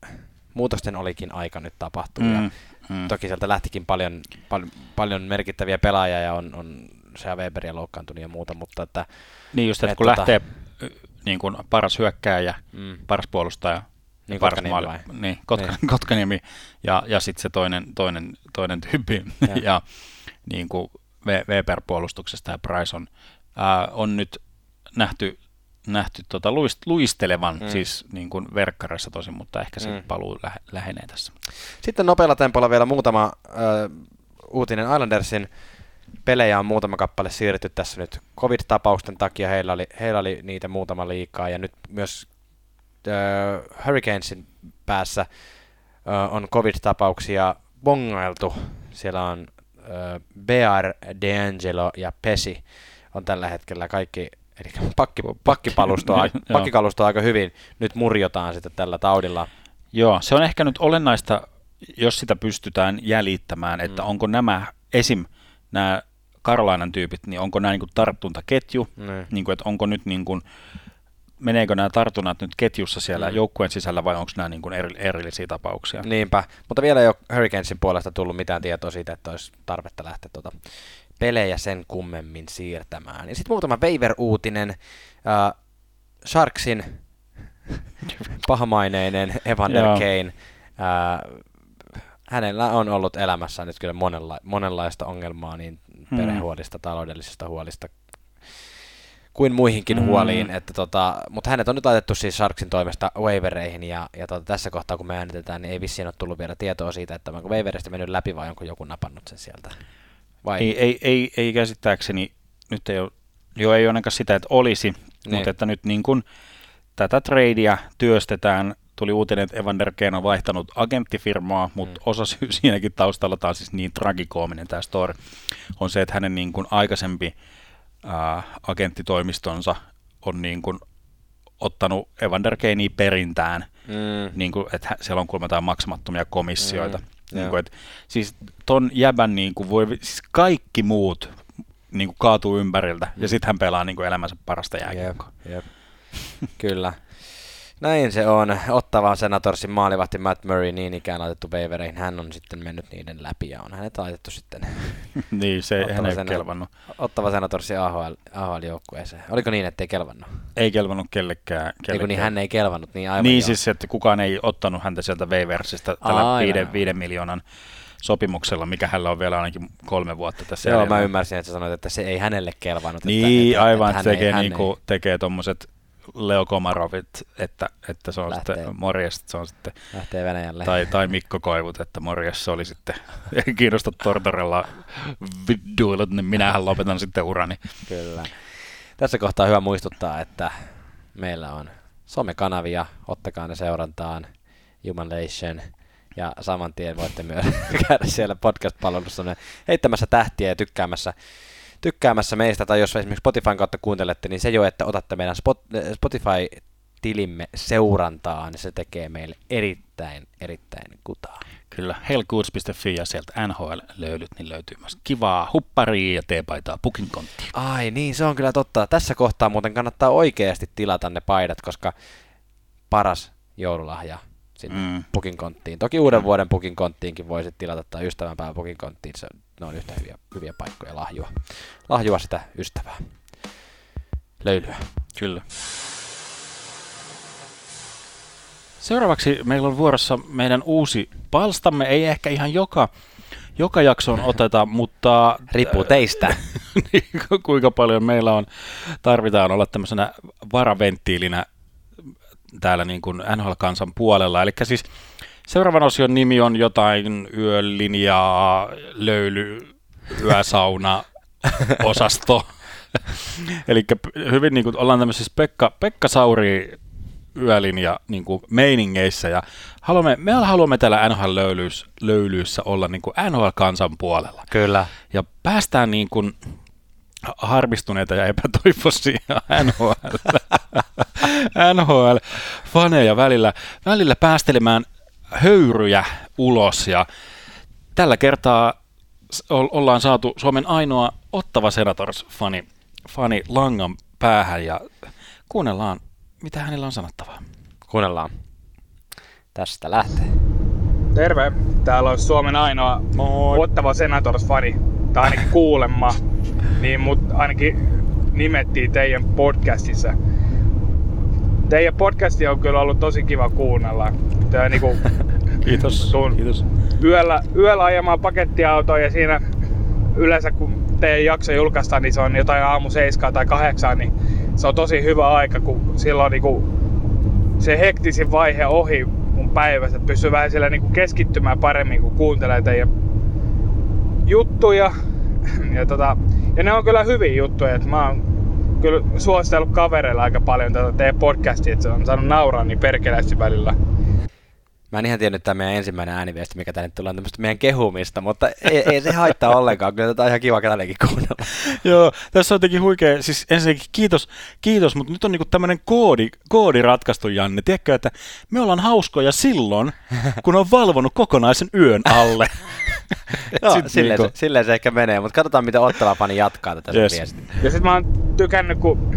muutosten olikin aika nyt tapahtua. Mm. Ja Mm. Toki sieltä lähtikin paljon, pal- paljon merkittäviä pelaajia ja on, on Sea Weberia loukkaantunut ja muuta, mutta että... Niin just, että kun tota, lähtee niin kuin paras hyökkääjä, mm. paras puolustaja, niin maali, vai? Niin, Kotka, niin. Kotkaniemi ja, ja sitten se toinen, toinen, toinen tyyppi ja, ja niin kuin Weber puolustuksesta ja Price on, ää, on nyt nähty nähty tota luist, luistelevan, mm. siis niin kuin verkkareissa tosin, mutta ehkä se mm. paluu lähe, lähenee tässä. Sitten nopealla tempolla vielä muutama äh, uutinen Islandersin pelejä on muutama kappale siirretty tässä nyt covid-tapausten takia, heillä oli, heillä oli niitä muutama liikaa, ja nyt myös äh, Hurricanesin päässä äh, on covid-tapauksia bongailtu. Siellä on äh, Bear, D'Angelo ja Pesi on tällä hetkellä kaikki Eli pakki, pakkikalustoa, pakkikalustoa aika hyvin nyt murjotaan sitten tällä taudilla. Joo, se on ehkä nyt olennaista, jos sitä pystytään jäljittämään, että mm. onko nämä esim. nämä Karolainan tyypit, niin onko nämä niin kuin tarttuntaketju, mm. niin kuin, että onko nyt niin kuin, meneekö nämä tartunnat nyt ketjussa siellä mm. joukkueen sisällä vai onko nämä niin kuin eri, erillisiä tapauksia? Niinpä, mutta vielä ei ole Hurricanesin puolesta tullut mitään tietoa siitä, että olisi tarvetta lähteä tuota pelejä sen kummemmin siirtämään. Ja sitten muutama waiver-uutinen. Uh, Sharksin pahamaineinen Evander Kane. Uh, hänellä on ollut elämässä nyt kyllä monenla- monenlaista ongelmaa niin hmm. perhehuolista, taloudellisista huolista kuin muihinkin mm. huoliin. Että tota, mutta hänet on nyt laitettu siis Sharksin toimesta waivereihin ja, ja tota, tässä kohtaa kun me äänitetään, niin ei vissiin ole tullut vielä tietoa siitä, että onko waiverista mennyt läpi vai onko joku napannut sen sieltä. Vai? Ei, ei, ei, ei käsittääkseni, nyt ei ole, jo ei ainakaan sitä, että olisi, niin. mutta että nyt niin kuin tätä tradea työstetään, tuli uutinen, että Evander Kane on vaihtanut agenttifirmaa, mutta mm. osa syy siinäkin taustalla, tämä on siis niin tragikoominen tämä story, on se, että hänen niin kuin aikaisempi ää, agenttitoimistonsa on niin kuin ottanut Evander Kanea perintään, mm. niin kuin, että siellä on kuulemma jotain maksamattomia komissioita. Mm. Niin kuin, että, siis ton jäbän niin kuin voi, siis kaikki muut niin kuin kaatuu ympäriltä mm. ja sitten hän pelaa niin kuin elämänsä parasta jääkiekkoa. Jep, jep. Kyllä. Näin se on. Ottavan senatorsin maalivahti Matt Murray niin ikään laitettu waivereihin. Hän on sitten mennyt niiden läpi ja on hänet laitettu sitten niin, se Ottava hän ei sen- kelvannut. Ottava senatorsin AHL, AHL-joukkueeseen. Oliko niin, ettei kelvannut? Ei kelvannut kellekään. Ei kun kellekään. niin hän ei kelvannut, niin aivan niin joo. siis, että kukaan ei ottanut häntä sieltä waiversista tällä viiden, viiden miljoonan sopimuksella, mikä hänellä on vielä ainakin kolme vuotta tässä Joo, jäljellä. mä ymmärsin, että sä sanoit, että se ei hänelle kelvannut. Niin, että, aivan, että että hän tekee, ei, niinku, tekee tommoset Leo Komarovit, että, että se on Lähtee. sitten morjesta, se on sitten, lähtee Venäjälle. tai, tai Mikko Koivut, että morjessa se oli sitten, ei kiinnosta Tortorella vidduilla, niin minähän lopetan sitten urani. Kyllä. Tässä kohtaa on hyvä muistuttaa, että meillä on somekanavia, ottakaa ne seurantaan, Humanlation, ja saman tien voitte myös käydä siellä podcast-palvelussa heittämässä tähtiä ja tykkäämässä, tykkäämässä meistä, tai jos esimerkiksi Spotifyn kautta kuuntelette, niin se jo, että otatte meidän Spot, Spotify-tilimme seurantaan, niin se tekee meille erittäin, erittäin kutaa. Kyllä, hellgoods.fi ja sieltä NHL-löydyt, niin löytyy myös kivaa hupparia ja teepaitaa pukin konttia. Ai niin, se on kyllä totta. Tässä kohtaa muuten kannattaa oikeasti tilata ne paidat, koska paras joululahja sinne mm. Mm. pukin konttiin. Toki uuden vuoden pukin konttiinkin voisit tilata tai ystävänpäivän pukin konttiin. Se, on- ne on yhtä hyviä, hyviä paikkoja lahjua. Lahjua sitä ystävää. Löylyä. Kyllä. Seuraavaksi meillä on vuorossa meidän uusi palstamme. Ei ehkä ihan joka, joka jaksoon oteta, mutta Riippuu teistä. niin, ku- kuinka paljon meillä on, tarvitaan olla tämmöisenä varaventtiilinä täällä niin kuin NHL-kansan puolella. Eli siis seuraavan osion nimi on jotain yölinjaa, löyly, yösauna, osasto. Eli hyvin niin kuin ollaan tämmöisissä Pekka, Pekka Sauri yölinja niin kuin meiningeissä ja haluamme, me haluamme täällä NHL-löylyissä olla niin kuin NHL-kansan puolella Kyllä. ja päästään niin kuin harmistuneita ja epätoivoisia NHL, NHL-faneja välillä, välillä päästelemään höyryjä ulos ja tällä kertaa ollaan saatu Suomen ainoa Ottava Senators-fani fani langan päähän ja kuunnellaan, mitä hänellä on sanottavaa. Kuunnellaan. Tästä lähtee. Terve, täällä on Suomen ainoa Moi. ottava Senators-fani, tai ainakin kuulemma, niin mut ainakin nimettiin teidän podcastissa. Teidän podcasti on kyllä ollut tosi kiva kuunnella. Tää niinku Kiitos. Tuun- Kiitos. yöllä, yöllä ajamaan pakettiautoa ja siinä yleensä kun teidän jakso julkaistaan, niin se on jotain aamu 7 tai 8, niin se on tosi hyvä aika, kun silloin niinku se hektisin vaihe ohi mun päivässä, että pystyy vähän siellä niinku keskittymään paremmin, kun kuuntelee teidän juttuja. Ja, tota, ja ne on kyllä hyviä juttuja, että mä oon kyllä suositellut kavereilla aika paljon tätä teidän podcastia, että se on saanut nauraa niin perkeleesti välillä. Mä en ihan tiennyt, että tämä meidän ensimmäinen ääniviesti, mikä tänne tulee, on tämmöistä meidän kehumista, mutta ei, ei se haittaa ollenkaan. Kyllä tätä on ihan kiva tällekin kuunnella. Joo, tässä on jotenkin huikea, siis ensinnäkin kiitos, kiitos mutta nyt on niinku tämmöinen koodi, koodi ratkaistu, Janne. Tiedätkö, että me ollaan hauskoja silloin, kun on valvonut kokonaisen yön alle. Joo, Sit silleen, niinku- se, silleen se ehkä menee, mutta katsotaan, miten ottava fani jatkaa tätä Yes. viestiä. Ja sit mä oon tykännyt, kun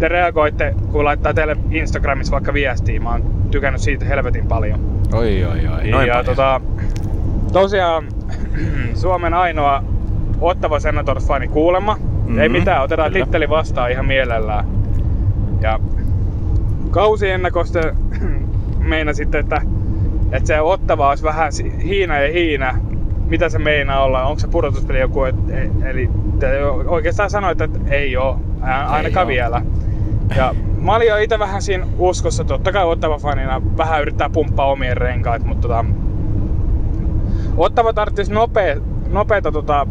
te reagoitte, kun laittaa teille Instagramissa vaikka viestiä. Mä oon tykännyt siitä helvetin paljon. Oi, oi, oi. Noin ja paljon. tota, tosiaan Suomen ainoa ottava Senators-fani kuulemma. Mm-hmm. Ei Mhm, mitään, otetaan kyllä. titteli vastaan ihan mielellään. Ja kausiennakosta meinasitte, että, että se ottava olisi vähän hiina ja hiina. Mitä se meinaa olla? Onko se pudotuspeli joku? Et, e- eli te oikeastaan sanoitte, että ei ole, ainakaan oo. vielä. Ja mä olin jo itse vähän siinä uskossa, totta kai Ottava fanina vähän yrittää pumppaa omien renkaat, mutta tota, Ottava tarvitsisi nopea, nopeita tota,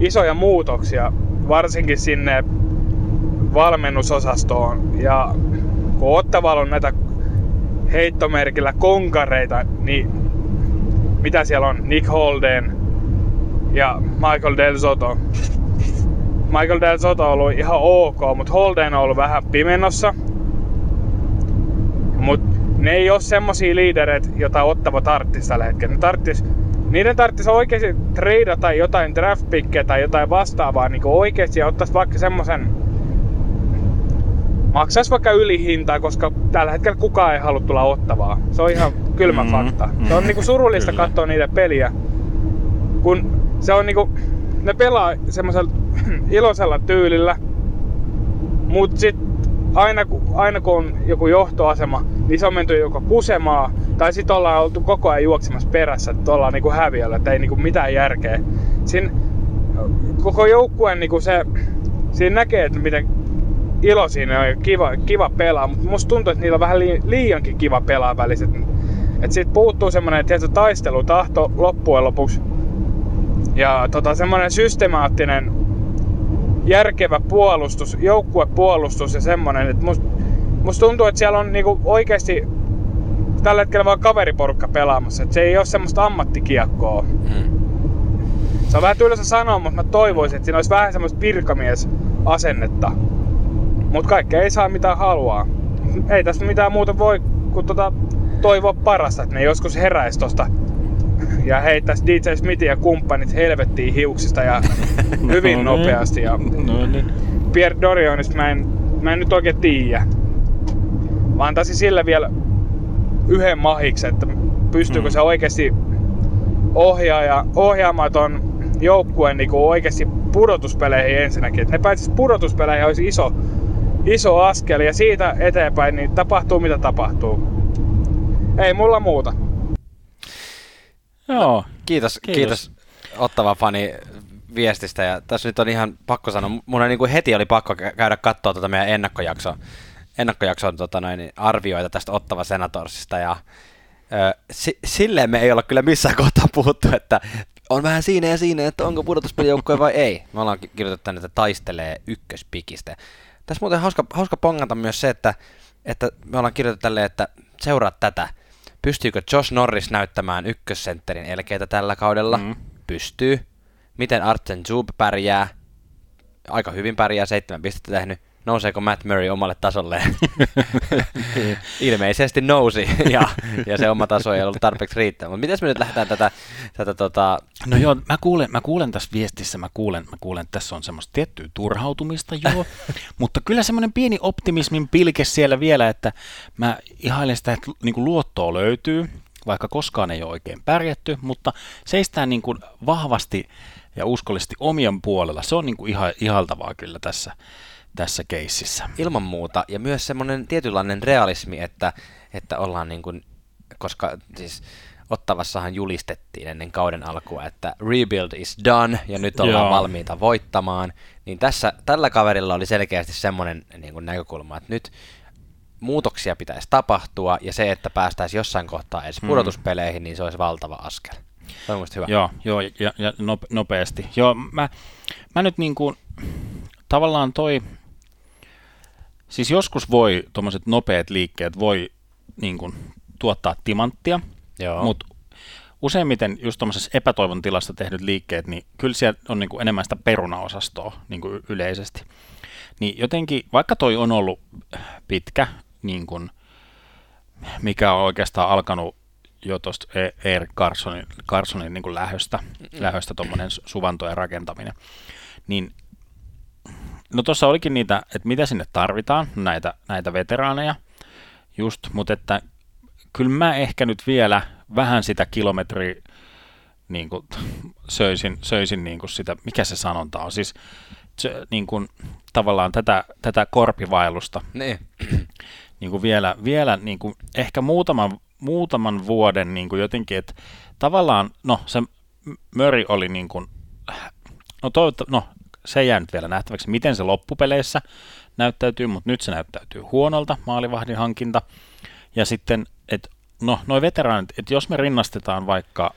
isoja muutoksia, varsinkin sinne valmennusosastoon. Ja kun Ottavalla on näitä heittomerkillä konkareita, niin mitä siellä on? Nick Holden ja Michael Del Soto. Michael Del Soto on ollut ihan ok, mutta Holden on ollut vähän pimennossa. Mut ne ei ole semmosia liidereitä, jota ottava tarttis tällä hetkellä. Ne tarttis, niiden tarttis oikeasti treidata jotain draft tai jotain vastaavaa niin oikeasti ja ottais vaikka semmosen maksaisi vaikka ylihintaa, koska tällä hetkellä kukaan ei halua tulla ottavaa. Se on ihan kylmä Mm, fakta. mm, Se on niinku surullista kyllä. katsoa niitä peliä, kun se on niinku, ne pelaa semmoisella iloisella tyylillä, mut sit aina, ku- aina kun on joku johtoasema, niin se on menty joko kusemaan, tai sitten ollaan oltu koko ajan juoksemassa perässä, että ollaan niinku häviöllä, että ei niinku mitään järkeä. Siinä koko joukkueen niinku se, siinä näkee, että miten ilo siinä on ja kiva, kiva pelaa, mutta musta tuntuu, että niillä on vähän lii, liiankin kiva pelaa väliset. Että siitä puuttuu semmonen tietysti taistelutahto loppujen lopuksi. Ja tota, semmonen systemaattinen järkevä puolustus, joukkuepuolustus ja semmonen, että musta must tuntuu, että siellä on niinku oikeasti tällä hetkellä vaan kaveriporukka pelaamassa. Et se ei ole semmoista ammattikiekkoa. Mm. Se on vähän tylsä sanoa, mutta mä toivoisin, että siinä olisi vähän semmoista virkamiesasennetta. Mutta kaikkea ei saa mitä haluaa. Ei tässä mitään muuta voi kuin tota toivoa parasta, että ne joskus heräisi tosta ja heittäisi DJ Smithin ja kumppanit helvettiin hiuksista ja hyvin No nopeasti. Ja No niin. Pierre Dorionista mä en, mä en nyt oikein tiedä. Mä antaisin sille vielä yhden mahiksen, että pystyykö Mm. se oikeasti ohjaaja, ohjaamaan ton joukkueen niin oikeasti pudotuspeleihin ensinnäkin. Että ne pääsis pudotuspeleihin olisi iso, iso askel ja siitä eteenpäin niin tapahtuu mitä tapahtuu. Ei mulla muuta. Joo. Kiitos, Kiitos. kiitos. Ottava fani viestistä. Ja tässä nyt on ihan pakko sanoa, mun on niin kuin heti oli pakko kä- käydä katsoa tuota meidän ennakkojakson, ennakkojakson tota noin, arvioita tästä Ottava Senatorsista. Ja, ö, si- silleen me ei olla kyllä missään kohtaa puhuttu, että on vähän siinä ja siinä, että onko pudotuspelijoukkue vai ei. Me ollaan ki- kirjoitettu tänne, että taistelee ykköspikistä. Tässä muuten hauska, hauska pongata myös se, että, että me ollaan kirjoitettu tälleen, että seuraa tätä. Pystyykö Josh Norris näyttämään ykkössentterin elkeitä tällä kaudella? Mm. Pystyy. Miten Arten Zub pärjää? Aika hyvin pärjää, seitsemän pistettä tehnyt. Nouseeko Matt Murray omalle tasolleen? Ilmeisesti nousi, ja, ja se oma taso ei ollut tarpeeksi riittävä. Mutta miten me nyt lähdetään tätä, tätä tota, No joo, mä kuulen, mä kuulen tässä viestissä, mä kuulen, mä kuulen, että tässä on semmoista tiettyä turhautumista, joo, mutta kyllä semmoinen pieni optimismin pilke siellä vielä, että mä ihailen sitä, että niin kuin luottoa löytyy, vaikka koskaan ei ole oikein pärjätty, mutta seistään niin kuin vahvasti ja uskollisesti omien puolella. Se on niin kuin iha, ihaltavaa kyllä tässä, tässä keississä. ilman muuta, ja myös semmoinen tietynlainen realismi, että, että ollaan niin kuin, koska siis Ottavassahan julistettiin ennen kauden alkua, että rebuild is done, ja nyt ollaan Joo. valmiita voittamaan, niin tässä, tällä kaverilla oli selkeästi semmoinen niin kuin näkökulma, että nyt muutoksia pitäisi tapahtua, ja se, että päästäisiin jossain kohtaa edes Hmm. pudotuspeleihin, niin se olisi valtava askel. Se on hyvä. Joo, joo ja, ja nope, nopeasti. Joo, mä, mä nyt niin kuin, tavallaan toi, siis joskus voi, tuommoiset nopeat liikkeet voi niin kuin, tuottaa timanttia, Joo. mutta useimmiten just tuommoisessa epätoivon tilassa tehdyt liikkeet, niin kyllä siellä on niin kuin enemmän sitä perunaosastoa niin kuin yleisesti. Niin jotenkin, vaikka toi on ollut pitkä, niin kuin, mikä on oikeastaan alkanut jo tuosta Erik Carsonin, Carsonin niin kuin lähöstä, lähöstä tuommoinen suvantojen rakentaminen, niin no tuossa olikin niitä, että mitä sinne tarvitaan, näitä, näitä veteraaneja, just, mutta että kyllä mä ehkä nyt vielä vähän sitä kilometriä niin kuin, söisin, söisin niin kuin sitä, mikä se sanonta on, siis se, niin kuin, tavallaan tätä, tätä korpivailusta Niin. niin kuin vielä, vielä niin kuin ehkä muutaman, muutaman vuoden niin kuin jotenkin, että tavallaan, no se Möri oli niin kuin, no, toivottu, no se jää nyt vielä nähtäväksi, miten se loppupeleissä näyttäytyy, mutta nyt se näyttäytyy huonolta, maalivahdin hankinta. Ja sitten, että no, noi veteraanit, että jos me rinnastetaan vaikka,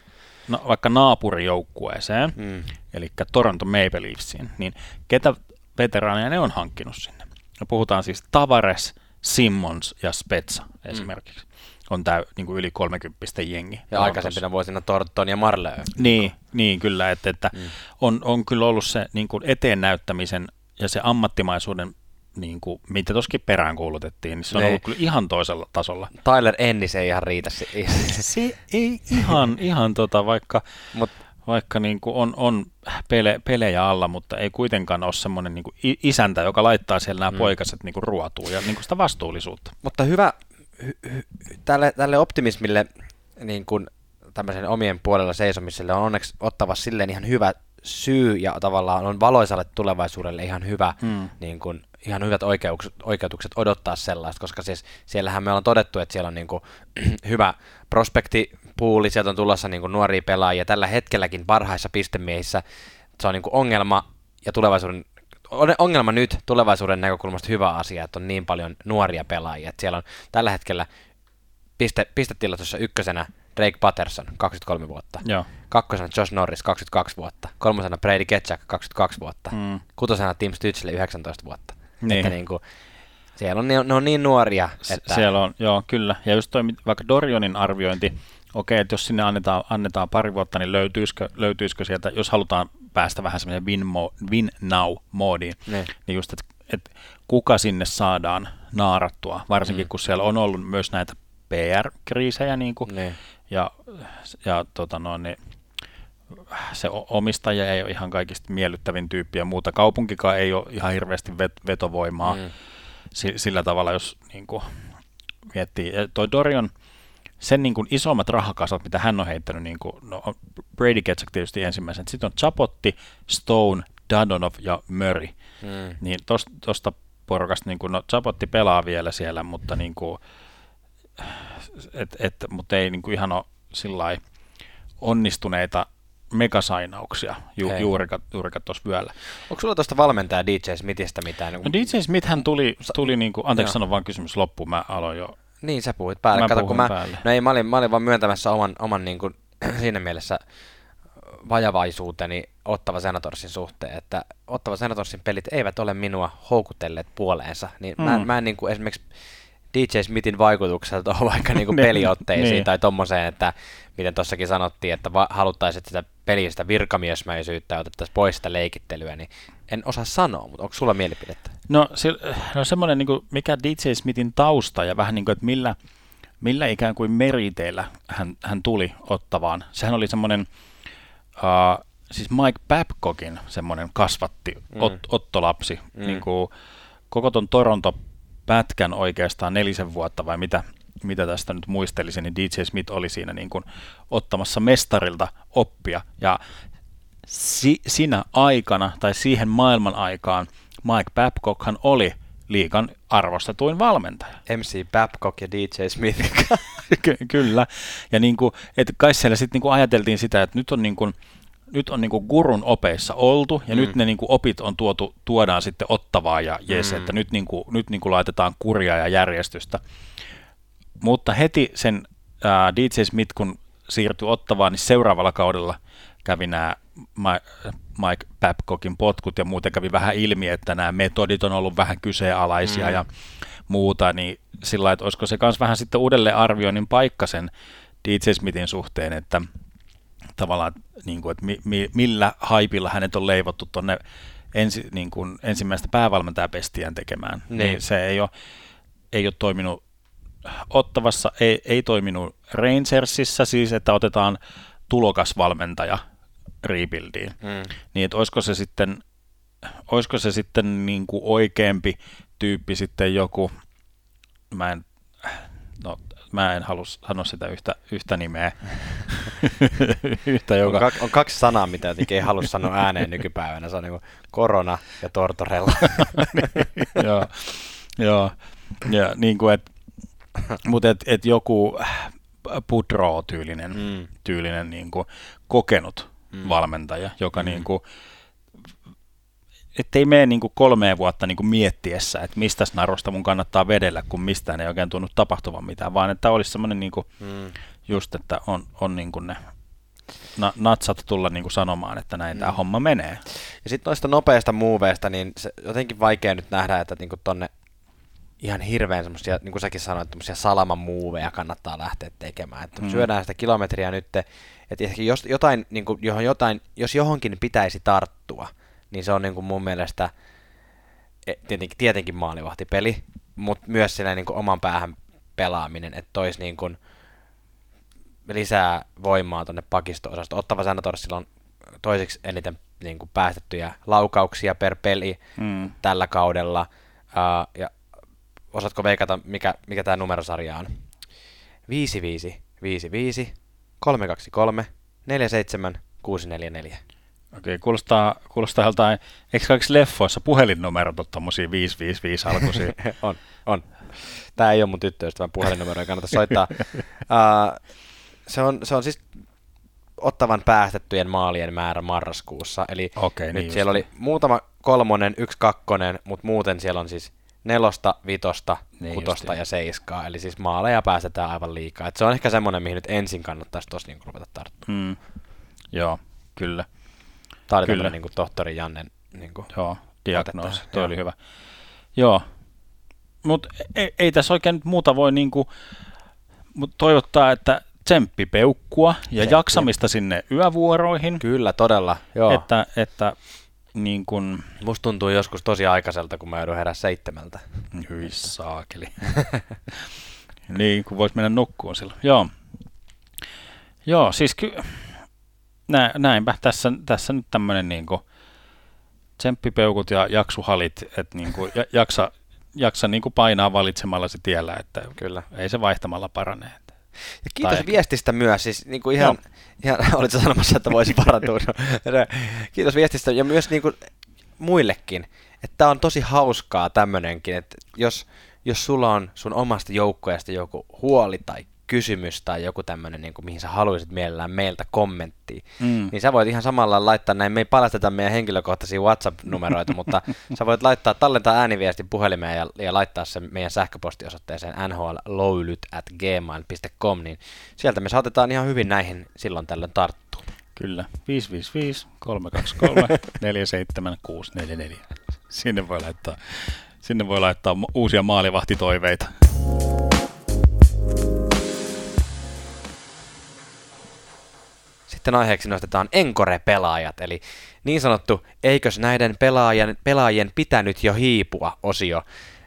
no, vaikka naapurijoukkueeseen, Mm. eli Toronto Maple Leafsiin, niin ketä veteraaneja ne on hankkinut sinne? No puhutaan siis Tavares, Simmons ja Spetsa esimerkiksi. On tämä niin yli 30 jengi. Ja aikaisempina vuosina Torton ja Marley. Niin, niin kyllä, että, että mm. on, on kyllä ollut se niin kuin eteen näyttämisen ja se ammattimaisuuden, niin kuin, mitä toskin perään kuulutettiin, niin se on Niin. ollut kyllä ihan toisella tasolla. Tyler Ennis ei ihan riitä. si- Se ei ihan, ihan tota, vaikka, Mut vaikka niin kuin on, on pele, pelejä alla, mutta ei kuitenkaan ole semmoinen niin isäntä, joka laittaa siellä nämä mm. poikaset niin kuin ruotuun ja niin kuin sitä vastuullisuutta. Mutta hyvä, hy, hy, tälle, tälle optimismille niin kuin tämmöisen omien puolella seisomiselle on onneksi ottava silleen ihan hyvä syy ja tavallaan on valoisalle tulevaisuudelle ihan hyvä, mm. niin kuin, ihan hyvät oikeutukset, oikeutukset odottaa sellaista, koska siis siellähän me ollaan todettu, että siellä on niin kuin, hyvä prospektipuuli, sieltä on tulossa niin kuin, nuoria pelaajia, tällä hetkelläkin parhaissa pistemiehissä se on niin kuin, ongelma ja tulevaisuuden ongelma nyt tulevaisuuden näkökulmasta hyvä asia, että on niin paljon nuoria pelaajia. Että siellä on tällä hetkellä piste, pistetilastossa ykkösenä Drake Patterson, 23 vuotta. Joo. Kakkosena Josh Norris, 22 vuotta. Kolmosena Brady Ketchak, 22 vuotta. Mm. Kutosena Tim Stützle, 19 vuotta. Niin. Että niin kuin, siellä on, ne on niin nuoria. Että... Siellä on, joo, kyllä. Ja just toi, vaikka Dorionin arviointi, okei, että jos sinne annetaan, annetaan pari vuotta, niin löytyisikö, löytyisikö sieltä, jos halutaan päästä vähän semmoiseen win, mo, win now-moodiin, niin. niin just, että et kuka sinne saadaan naarattua, varsinkin mm. kun siellä on ollut myös näitä PR-kriisejä, niin kuin, niin ja, ja tota noin, niin se omistaja ei ole ihan kaikista miellyttävin tyyppi ja muuta. Kaupunkikaan ei ole ihan hirveästi vet- vetovoimaa mm. sillä tavalla, jos niin kuin, miettii. Ja toi Dorion, sen niin kuin isommat rahakasat, mitä hän on heittänyt, niin kuin, no, Brady Ketchuk tietysti ensimmäisen, sitten on Chapotti, Stone, Dadonov ja Murray. Mm. Niin tuosta porukasta, niin kuin, no Chapotti pelaa vielä siellä, mutta niin kuin, et, et, mutta ei niin kuin ihan ole onnistuneita megasainauksia ju, juurikat, juurikat tuossa vyöllä. Onko sulla tuosta valmentaja DJ Smithistä mitään? No DJ Smith hän tuli, tuli niin kuin, anteeksi sano vaan kysymys loppuun, mä aloin jo. Niin sä puhuit päälle. Mä Kato, kun mä, päälle. No ei, mä olin, mä olin vaan myöntämässä oman, oman niin kuin, siinä mielessä vajavaisuuteni Ottava Senatorsin suhteen, että Ottava Senatorsin pelit eivät ole minua houkutelleet puoleensa, niin mm. mä, mä en niin kuin esimerkiksi DJ Smithin vaikutukselta on vaikka niinku niin, peliotteisiin niin. tai tommoseen, että miten tuossakin sanottiin, että va- haluttaisiin sitä pelistä virkamiesmäisyyttä ja otettaisiin pois sitä leikittelyä, niin en osaa sanoa, mutta onko sulla mielipidettä? No, se, no semmoinen, niin mikä DJ Smithin tausta ja vähän niin kuin, että millä, millä ikään kuin meriteillä hän, hän tuli ottavaan. Sehän oli semmoinen, uh, siis Mike Babcockin semmoinen kasvatti, mm. ot, ottolapsi, mm. niin kuin koko ton Toronto pätkän oikeastaan nelisen vuotta vai mitä, mitä tästä nyt muistelisin, niin DJ Smith oli siinä niin kuin ottamassa mestarilta oppia. Ja si, sinä aikana tai siihen maailman aikaan Mike Babcockhan oli liikan arvostetuin valmentaja. MC Babcock ja DJ Smith. Ky- kyllä. Ja niin kuin, että kai siellä sitten niin kuin ajateltiin sitä, että nyt on niin kuin, nyt on niin kuin gurun opeissa oltu, ja mm. nyt ne niin kuin opit on tuotu, tuodaan sitten ottavaa ja jes, mm. että nyt, niin kuin, nyt niin kuin laitetaan kuria ja järjestystä. Mutta heti sen ää, DJ Smith, kun siirtyi ottavaan, niin seuraavalla kaudella kävi nämä Mike Babcockin potkut ja muuten kävi vähän ilmi, että nämä metodit on ollut vähän kyseenalaisia mm. ja muuta, niin sillä että olisiko se myös vähän sitten uudelleen arvioinnin paikka sen DJ Smithin suhteen, että tavallaan, niin kuin, että mi, mi, millä haipilla hänet on leivottu tuonne ensi, niin kuin, ensimmäistä päävalmentajapestiään tekemään. Niin. niin se ei ole, ei ole toiminut Ottavassa, ei, ei toiminut Rangersissa, siis että otetaan tulokasvalmentaja rebuildiin. Mm. Niin, että olisiko se sitten, olisiko se sitten niin kuin oikeampi tyyppi sitten joku, mä en, no mä en halua sanoa sitä yhtä, yhtä nimeä. yhtä, joka... on, on, kaksi sanaa, mitä jotenkin ei halua sanoa ääneen nykypäivänä. Se on niin korona ja tortorella. joo, joo. Ja niin kuin, et, mutta et, et joku pudro-tyylinen mm. tyylinen, niin kuin, kokenut mm. valmentaja, joka mm. niin kuin, ettei mene niin kuin kolmeen vuotta niin kuin miettiessä, että mistä narusta mun kannattaa vedellä, kun mistään ei oikein tunnu tapahtuvan mitään, vaan että olisi semmoinen niin kuin, mm. just, että on, on niin kuin ne na, natsat tulla niin kuin sanomaan, että näin mm. tämä homma menee. Ja sitten noista nopeista muuveista, niin se jotenkin vaikea nyt nähdä, että niin kuin tonne ihan hirveän semmoisia, niin kuin säkin sanoit, semmoisia salaman muuveja kannattaa lähteä tekemään. Että mm. syödään sitä kilometriä nyt, että jos, jotain, niin kuin, johon jotain, jos johonkin pitäisi tarttua, niin se on niin kuin mun mielestä e, tietenkin, tietenkin maalivahtipeli, mutta myös sillä niin kuin oman päähän pelaaminen, että tois niin kuin lisää voimaa tuonne pakisto-osasto. Ottava Senatorsilla on toiseksi eniten niin kuin päästettyjä laukauksia per peli Mm. tällä kaudella. Uh, ja osaatko veikata, mikä, mikä tämä numerosarja on? 5, 5, 5, 5, 3, 2, 3, 4, 7, 6, 4, 4. Okei, kuulostaa, kuulostaa joltain, eikö kaikissa leffoissa puhelinnumerot ole tommosia 555 alkuisia? on, on. Tämä ei ole mun tyttöystävän puhelinnumero, ei kannata soittaa. Uh, se, on, se on siis ottavan päästettyjen maalien määrä marraskuussa. Eli Okei, nyt niin siellä just. oli muutama kolmonen, yksi kakkonen, mutta muuten siellä on siis nelosta, vitosta, Niin niin kutosta justiin. ja seiskaa. Eli siis maaleja päästetään aivan liikaa. Et se on ehkä semmoinen, mihin nyt ensin kannattaisi tosi niin ruveta tarttumaan. Mm. Joo, kyllä. Tämä oli Kyllä. niin tohtori Jannen niin kuin, Joo, diagnoosi, joo. oli hyvä. Joo, mutta ei, ei tässä oikein nyt muuta voi niinku, mut toivottaa, että tsemppipeukkua ja Tsemppiä. jaksamista sinne yövuoroihin, Kyllä, todella. Joo. että, että niin kun, Musta tuntuu joskus tosi aikaiselta, kun mä joudun herää seitsemältä. hyi saakeli. niin, kun vois mennä nukkuun silloin. Joo, Joo siis ky- nä, näinpä, tässä, tässä nyt tämmöinen niinku tsemppipeukut ja jaksuhalit, että niinku, ja, jaksa, jaksa niinku painaa valitsemallasi tiellä, että Kyllä. ei se vaihtamalla parane. Ja kiitos Tai- viestistä myös, siis niin kuin ihan, ihan olit sanomassa, että voisi parantua. Se- kiitos viestistä ja myös niin kuin muillekin, että tämä on tosi hauskaa tämmöinenkin, että jos, jos sulla on sun omasta joukkueesta joku huoli tai kysymys tai joku tämmöinen, niin kuin, mihin sä haluaisit mielellään meiltä kommenttia, Mm. niin sä voit ihan samalla laittaa näin, me ei paljasteta meidän henkilökohtaisia WhatsApp-numeroita, mutta sä voit laittaa, tallentaa ääniviesti puhelimeen ja, ja laittaa sen meidän sähköpostiosoitteeseen nhlloulyt at gmail.com, niin sieltä me saatetaan ihan hyvin näihin silloin tällöin tarttua. Kyllä, 555 323 47644. Sinne voi laittaa, sinne voi laittaa uusia maalivahtitoiveita. Sitten aiheeksi nostetaan Encore-pelaajat, eli niin sanottu eikös näiden pelaajien, pelaajien pitänyt jo hiipua osio.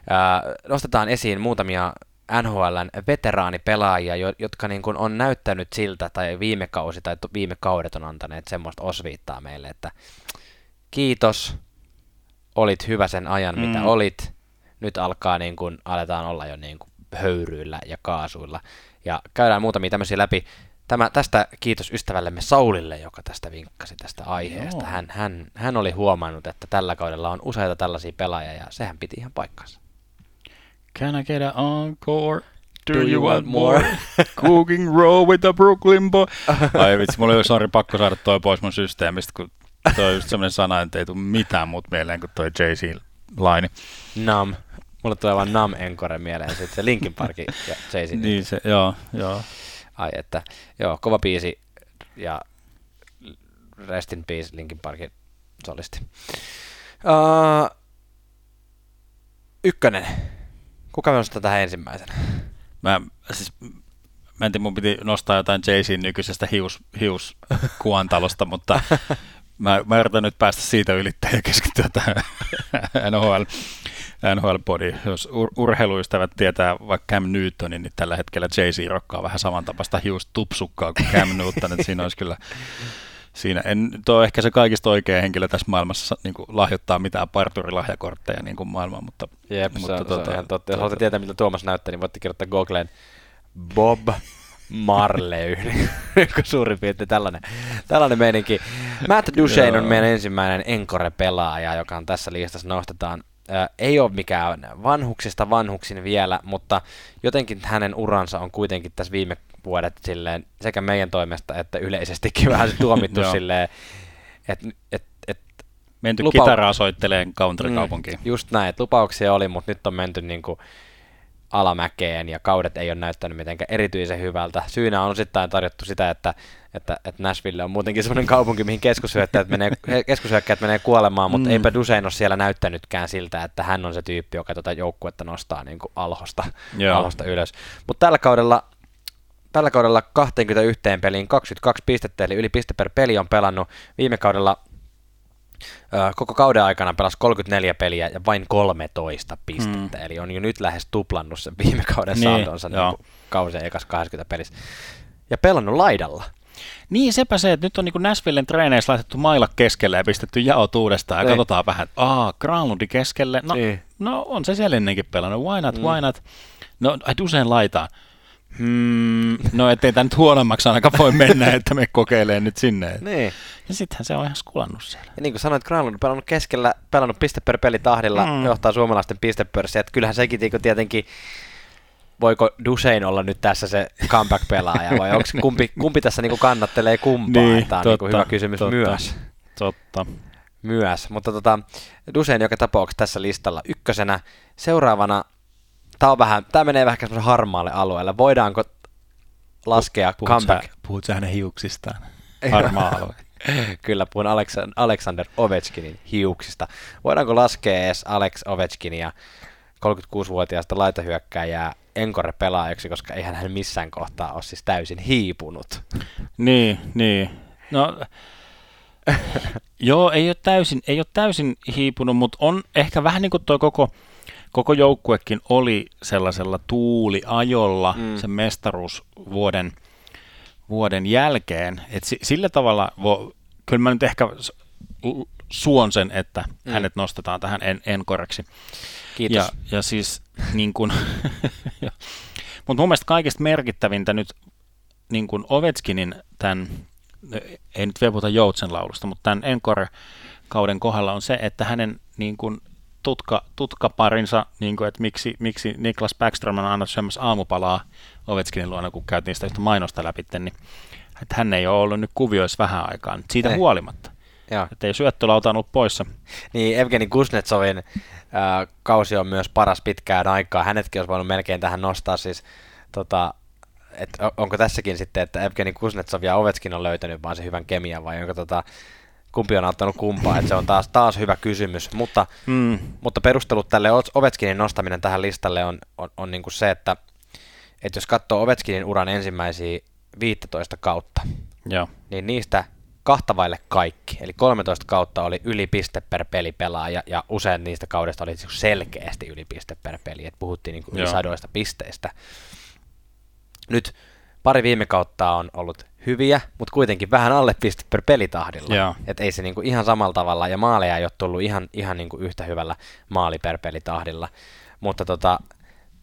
Ää, nostetaan esiin muutamia NHLn veteraanipelaajia, jo- jotka niin kuin on näyttänyt siltä, tai viime kausi tai viime kaudet on antaneet semmoista osviittaa meille, että kiitos, olit hyvä sen ajan, mm. mitä olit. Nyt alkaa niin kuin, aletaan olla jo niin kuin höyryillä ja kaasuilla. Ja käydään muutamia tämmöisiä läpi. Tämä, tästä kiitos ystävällemme Saulille, joka tästä vinkkasi tästä aiheesta. Hän, hän, hän oli huomannut, että tällä kaudella on useita tällaisia pelaajia, ja sehän piti ihan paikkansa. Can I get an encore? Do, Do you, you want want more? more? Cooking row with a Brooklyn boy. Ai vitsi, mulla oli sorry, pakko saada toi pois mun systeemistä, kun toi on just semmoinen sana, että ei tule mitään muut mieleen kuin toi Jay-Z-laini. Nam. Mulle tulee vaan Nam Encore mieleen, sitten se Linkin Parkin ja Jay-Z. Niin se, joo, joo. Ai että, joo, kova biisi ja rest in peace Linkin Parkin solisti. Uh, ykkönen. Kuka me nostaa tähän ensimmäisenä? Mä, siis, mä en tiedä, mun piti nostaa jotain Jay-Zin nykyisestä hius, hiuskuantalosta, mutta mä, mä yritän nyt päästä siitä ylittämään ja keskittyä tähän NHL, NHL-podiin. Jos ur, urheiluystävät tietää vaikka Cam Newtonin, niin tällä hetkellä Jay-Z rokkaa vähän samantapaista hiustupsukkaa kuin Cam Newton, että siinä olisi kyllä Siinä en, tuo on ehkä se kaikista oikea henkilö tässä maailmassa niin kuin lahjoittaa mitään parturilahjakortteja niin kuin maailmaan, mutta Jep, Mutta se, on, tota- se on ihan totta. Jos tota- haluatte tietää, miltä Tuomas näyttää, niin voitte kirjoittaa Googleen Bob Marley, suurin piirtein tällainen, tällainen meininki. Matt Duchene on meidän ensimmäinen Encore-pelaaja, joka on tässä listassa nostetaan. Äh, ei ole mikään vanhuksista vanhuksin vielä, mutta jotenkin hänen uransa on kuitenkin tässä viime vuodet silleen, sekä meidän toimesta että yleisestikin vähän tuomittu silleen, että et, et, menty Lupa- kitaraa soitteleen country-kaupunkiin. Mm, just näin, että lupauksia oli, mutta nyt on menty niin kuin alamäkeen ja kaudet ei ole näyttänyt mitenkään erityisen hyvältä. Syynä on osittain tarjottu sitä, että, että, että Nashville on muutenkin semmoinen kaupunki, mihin keskushyökkäät menee, keskushyökkäät menee kuolemaan, mutta Mm. eipä Dusein ole siellä näyttänytkään siltä, että hän on se tyyppi, joka tuota joukkuetta nostaa niin kuin alhosta, Joo. alhosta ylös. Mutta tällä kaudella Tällä kaudella 21 peliin 22 pistettä, eli yli piste per peli on pelannut. Viime kaudella koko kauden aikana pelasi 34 peliä ja vain 13 pistettä, mm. eli on jo nyt lähes tuplannut sen viime kauden Niin, joo. niin kausien ekas 20 pelissä. Ja pelannut laidalla. Niin, sepä se, että nyt on niin Nashvillen treeneissä laitettu mailla keskelle ja pistetty jaot uudestaan ja Niin. katsotaan vähän, aa, Granlundi keskelle, no, Niin. no on se siellä ennenkin pelannut, why not, Mm. why not, no ai usein laitaan. Hmm, no ettei tämä nyt huonommaksi ainakaan voi mennä, että me kokeilee nyt sinne. Niin. Ja sittenhän se on ihan skulannut siellä. Ja niin kuin sanoit, Granlund on pelannut keskellä, pelannut piste per peli tahdilla, Mm. mm. johtaa suomalaisten pistepörssiä. Että kyllähän sekin niinku tietenkin, voiko Dusein olla nyt tässä se comeback-pelaaja, vai onko kumpi, kumpi tässä niinku kannattelee kumpaa? Niin, Tämä on totta, niinku hyvä kysymys totta. myös. Totta. myös. Mutta tota, Dusein joka tapauksessa tässä listalla ykkösenä. Seuraavana, tämä, on vähän, tämä menee vähän semmoisen harmaalle alueelle. Voidaanko laskea Puhut comeback? Sä, puhut sä hänen hiuksistaan? Harmaa alue. Kyllä, puhun Aleksan- Alexander Ovechkinin hiuksista. Voidaanko laskea edes Alex Ovechkinia 36-vuotiaasta laitahyökkääjää Encore pelaajaksi, koska eihän hän missään kohtaa ole siis täysin hiipunut. Niin, niin. No, joo, ei ole täysin, ei ole täysin hiipunut, mutta on ehkä vähän niin kuin tuo koko, koko joukkuekin oli sellaisella tuuliajolla mm. Sen mestaruusvuoden vuoden jälkeen. Et si, sillä tavalla, vo, kyllä mä nyt ehkä suon sen, että. Mm. hänet nostetaan tähän en, enkoreksi. Kiitos. Ja, ja siis niin kuin, mutta mun mielestä kaikista merkittävintä nyt niin kuin Ovechkinin tämän, ei nyt vielä puhuta Joutsen laulusta, mutta tämän Encore-kauden kohdalla on se, että hänen niin kuin tutka, tutkaparinsa, niin kuin, että miksi, miksi Niklas Backstrom on annettu semmoista aamupalaa Ovechkinin luona, kun käytiin sitä yhtä mainosta läpi, niin että hän ei ole ollut nyt kuvioissa vähän aikaa, siitä Ei. huolimatta. Joo. Että ei syöttölauta ollut poissa. Niin, Evgeni Kuznetsovin äh, kausi on myös paras pitkään aikaa. Hänetkin olisi voinut melkein tähän nostaa siis, tota, et onko tässäkin sitten, että Evgeni Kuznetsov ja Ovetskin on löytänyt vaan se hyvän kemian vai onko tota, kumpi on auttanut kumpaa, että se on taas, taas hyvä kysymys, mutta, Mm, mutta perustelut tälle Ovechkinin nostaminen tähän listalle on, on, on niin kuin se, että, että jos katsoo Ovechkinin uran ensimmäisiä 15 kautta, joo. niin niistä kahta vaille kaikki, eli 13 kautta oli yli piste per peli pelaaja, ja usein niistä kaudesta oli siis selkeästi yli piste per peli, että puhuttiin niin kuin yli Joo. sadoista pisteistä. Nyt pari viime kautta on ollut hyviä, mutta kuitenkin vähän alle piste per pelitahdilla. Joo. Et ei se niinku ihan samalla tavalla, ja maaleja ei ole tullut ihan, ihan niinku yhtä hyvällä maali per pelitahdilla. Mutta tota,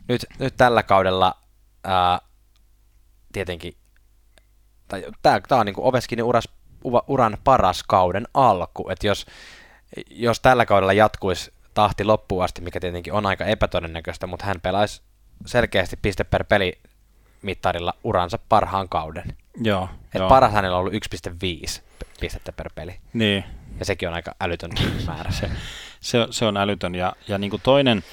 nyt, nyt tällä kaudella ää, tietenkin, tai tämä on niinku Oveskinin uras, uran paras kauden alku, että jos, jos tällä kaudella jatkuisi tahti loppuun asti, mikä tietenkin on aika epätodennäköistä, mutta hän pelaisi selkeästi piste per peli mittarilla uransa parhaan kauden. Joo, Et joo. paras hänellä on ollut 1,5 pistettä per peli. Niin, Ja sekin on aika älytön määrä. se, se, se on älytön. Ja, ja niin kuin toinen,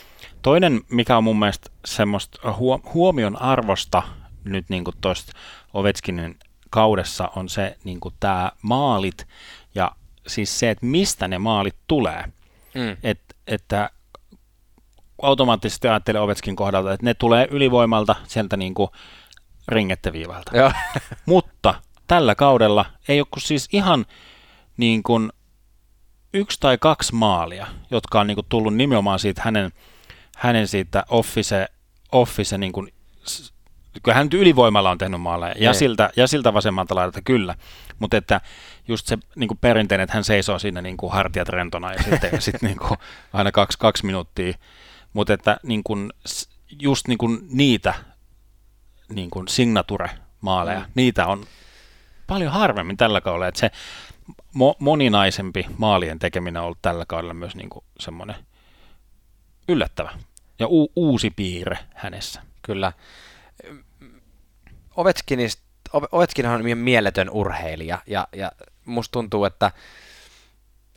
toinen, mikä on mun mielestä semmoista huo, huomion arvosta nyt niin kuin tuosta Ovechkinin kaudessa on se niin kuin tämä maalit ja siis se, että mistä ne maalit tulee. Mm. Et, että automaattisesti ajattelee Ovechkin kohdalta, että ne tulee ylivoimalta sieltä niin kuin ringetteviivalta. Mutta tällä kaudella ei ole kuin siis ihan niin kuin yksi tai kaksi maalia, jotka on niin kuin tullut nimenomaan siitä hänen, hänen siitä office, office niin kuin, s- kyllä hän nyt ylivoimalla on tehnyt maaleja, ja Niin. siltä, ja siltä vasemmalta laidalta kyllä, mutta että just se niin kuin perinteinen, että hän seisoo siinä niin kuin hartiat rentona ja sitten ja sit niin kuin aina kaksi, kaksi minuuttia, mutta että niin kuin, just niin kuin niitä niin kuin signature-maaleja, Mm. niitä on paljon harvemmin tällä kaudella, että se mo- moninaisempi maalien tekeminen on ollut tällä kaudella myös niin kuin semmoinen yllättävä ja u- uusi piirre hänessä. Kyllä. Ovechkinist, Ove- Ovechkinhan on mieletön urheilija ja, ja musta tuntuu, että,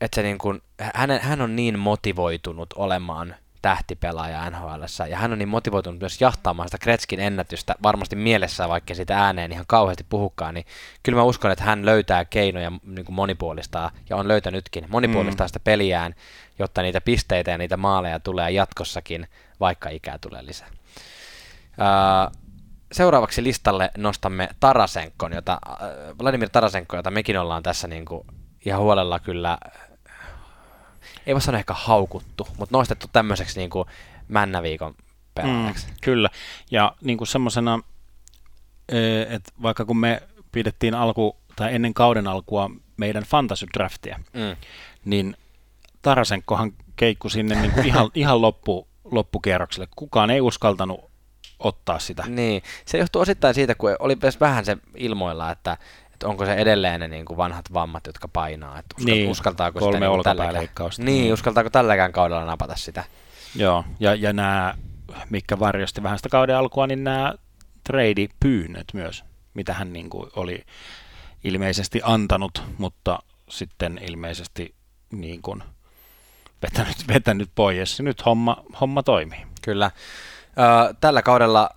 että se niin kuin, hän, hän on niin motivoitunut olemaan tähtipelaaja nhl ja hän on niin motivoitunut myös jahtaamaan sitä Kretskin ennätystä varmasti mielessään, vaikka sitä ääneen ihan kauheasti puhukaan, niin kyllä mä uskon, että hän löytää keinoja niin kuin monipuolistaa, ja on löytänytkin, monipuolistaa Mm. sitä peliään, jotta niitä pisteitä ja niitä maaleja tulee jatkossakin, vaikka ikää tulee lisää. Ää, seuraavaksi listalle nostamme Tarasenkon, jota, äh, Vladimir Tarasenko, jota mekin ollaan tässä niin kuin ihan huolella kyllä, ei voi sanoa ehkä haukuttu, mutta nostettu tämmöiseksi niin kuin männäviikon pelaajaksi. Mm, kyllä, ja niin kuin semmoisena, että vaikka kun me pidettiin alku, tai ennen kauden alkua meidän fantasy draftia, Mm. niin Tarasenkohan keikku sinne niin kuin ihan, ihan loppu, loppukierrokselle. Kukaan ei uskaltanut ottaa sitä. Niin, se johtuu osittain siitä, kun oli myös vähän se ilmoilla, että, että onko se edelleen ne niin kuin vanhat vammat, jotka painaa. Että uskal, Niin, uskaltaako kolme sitä niin olkapääleikkausta. Niin, Niin. uskaltaako tälläkään kaudella napata sitä? Joo, ja, ja nämä, mikä varjosti vähän sitä kauden alkua, niin nämä trade-pyynnöt myös, mitä hän niin kuin oli ilmeisesti antanut, mutta sitten ilmeisesti niin kuin vetänyt, vetänyt pois. Nyt homma, homma toimii. Kyllä. Tällä kaudella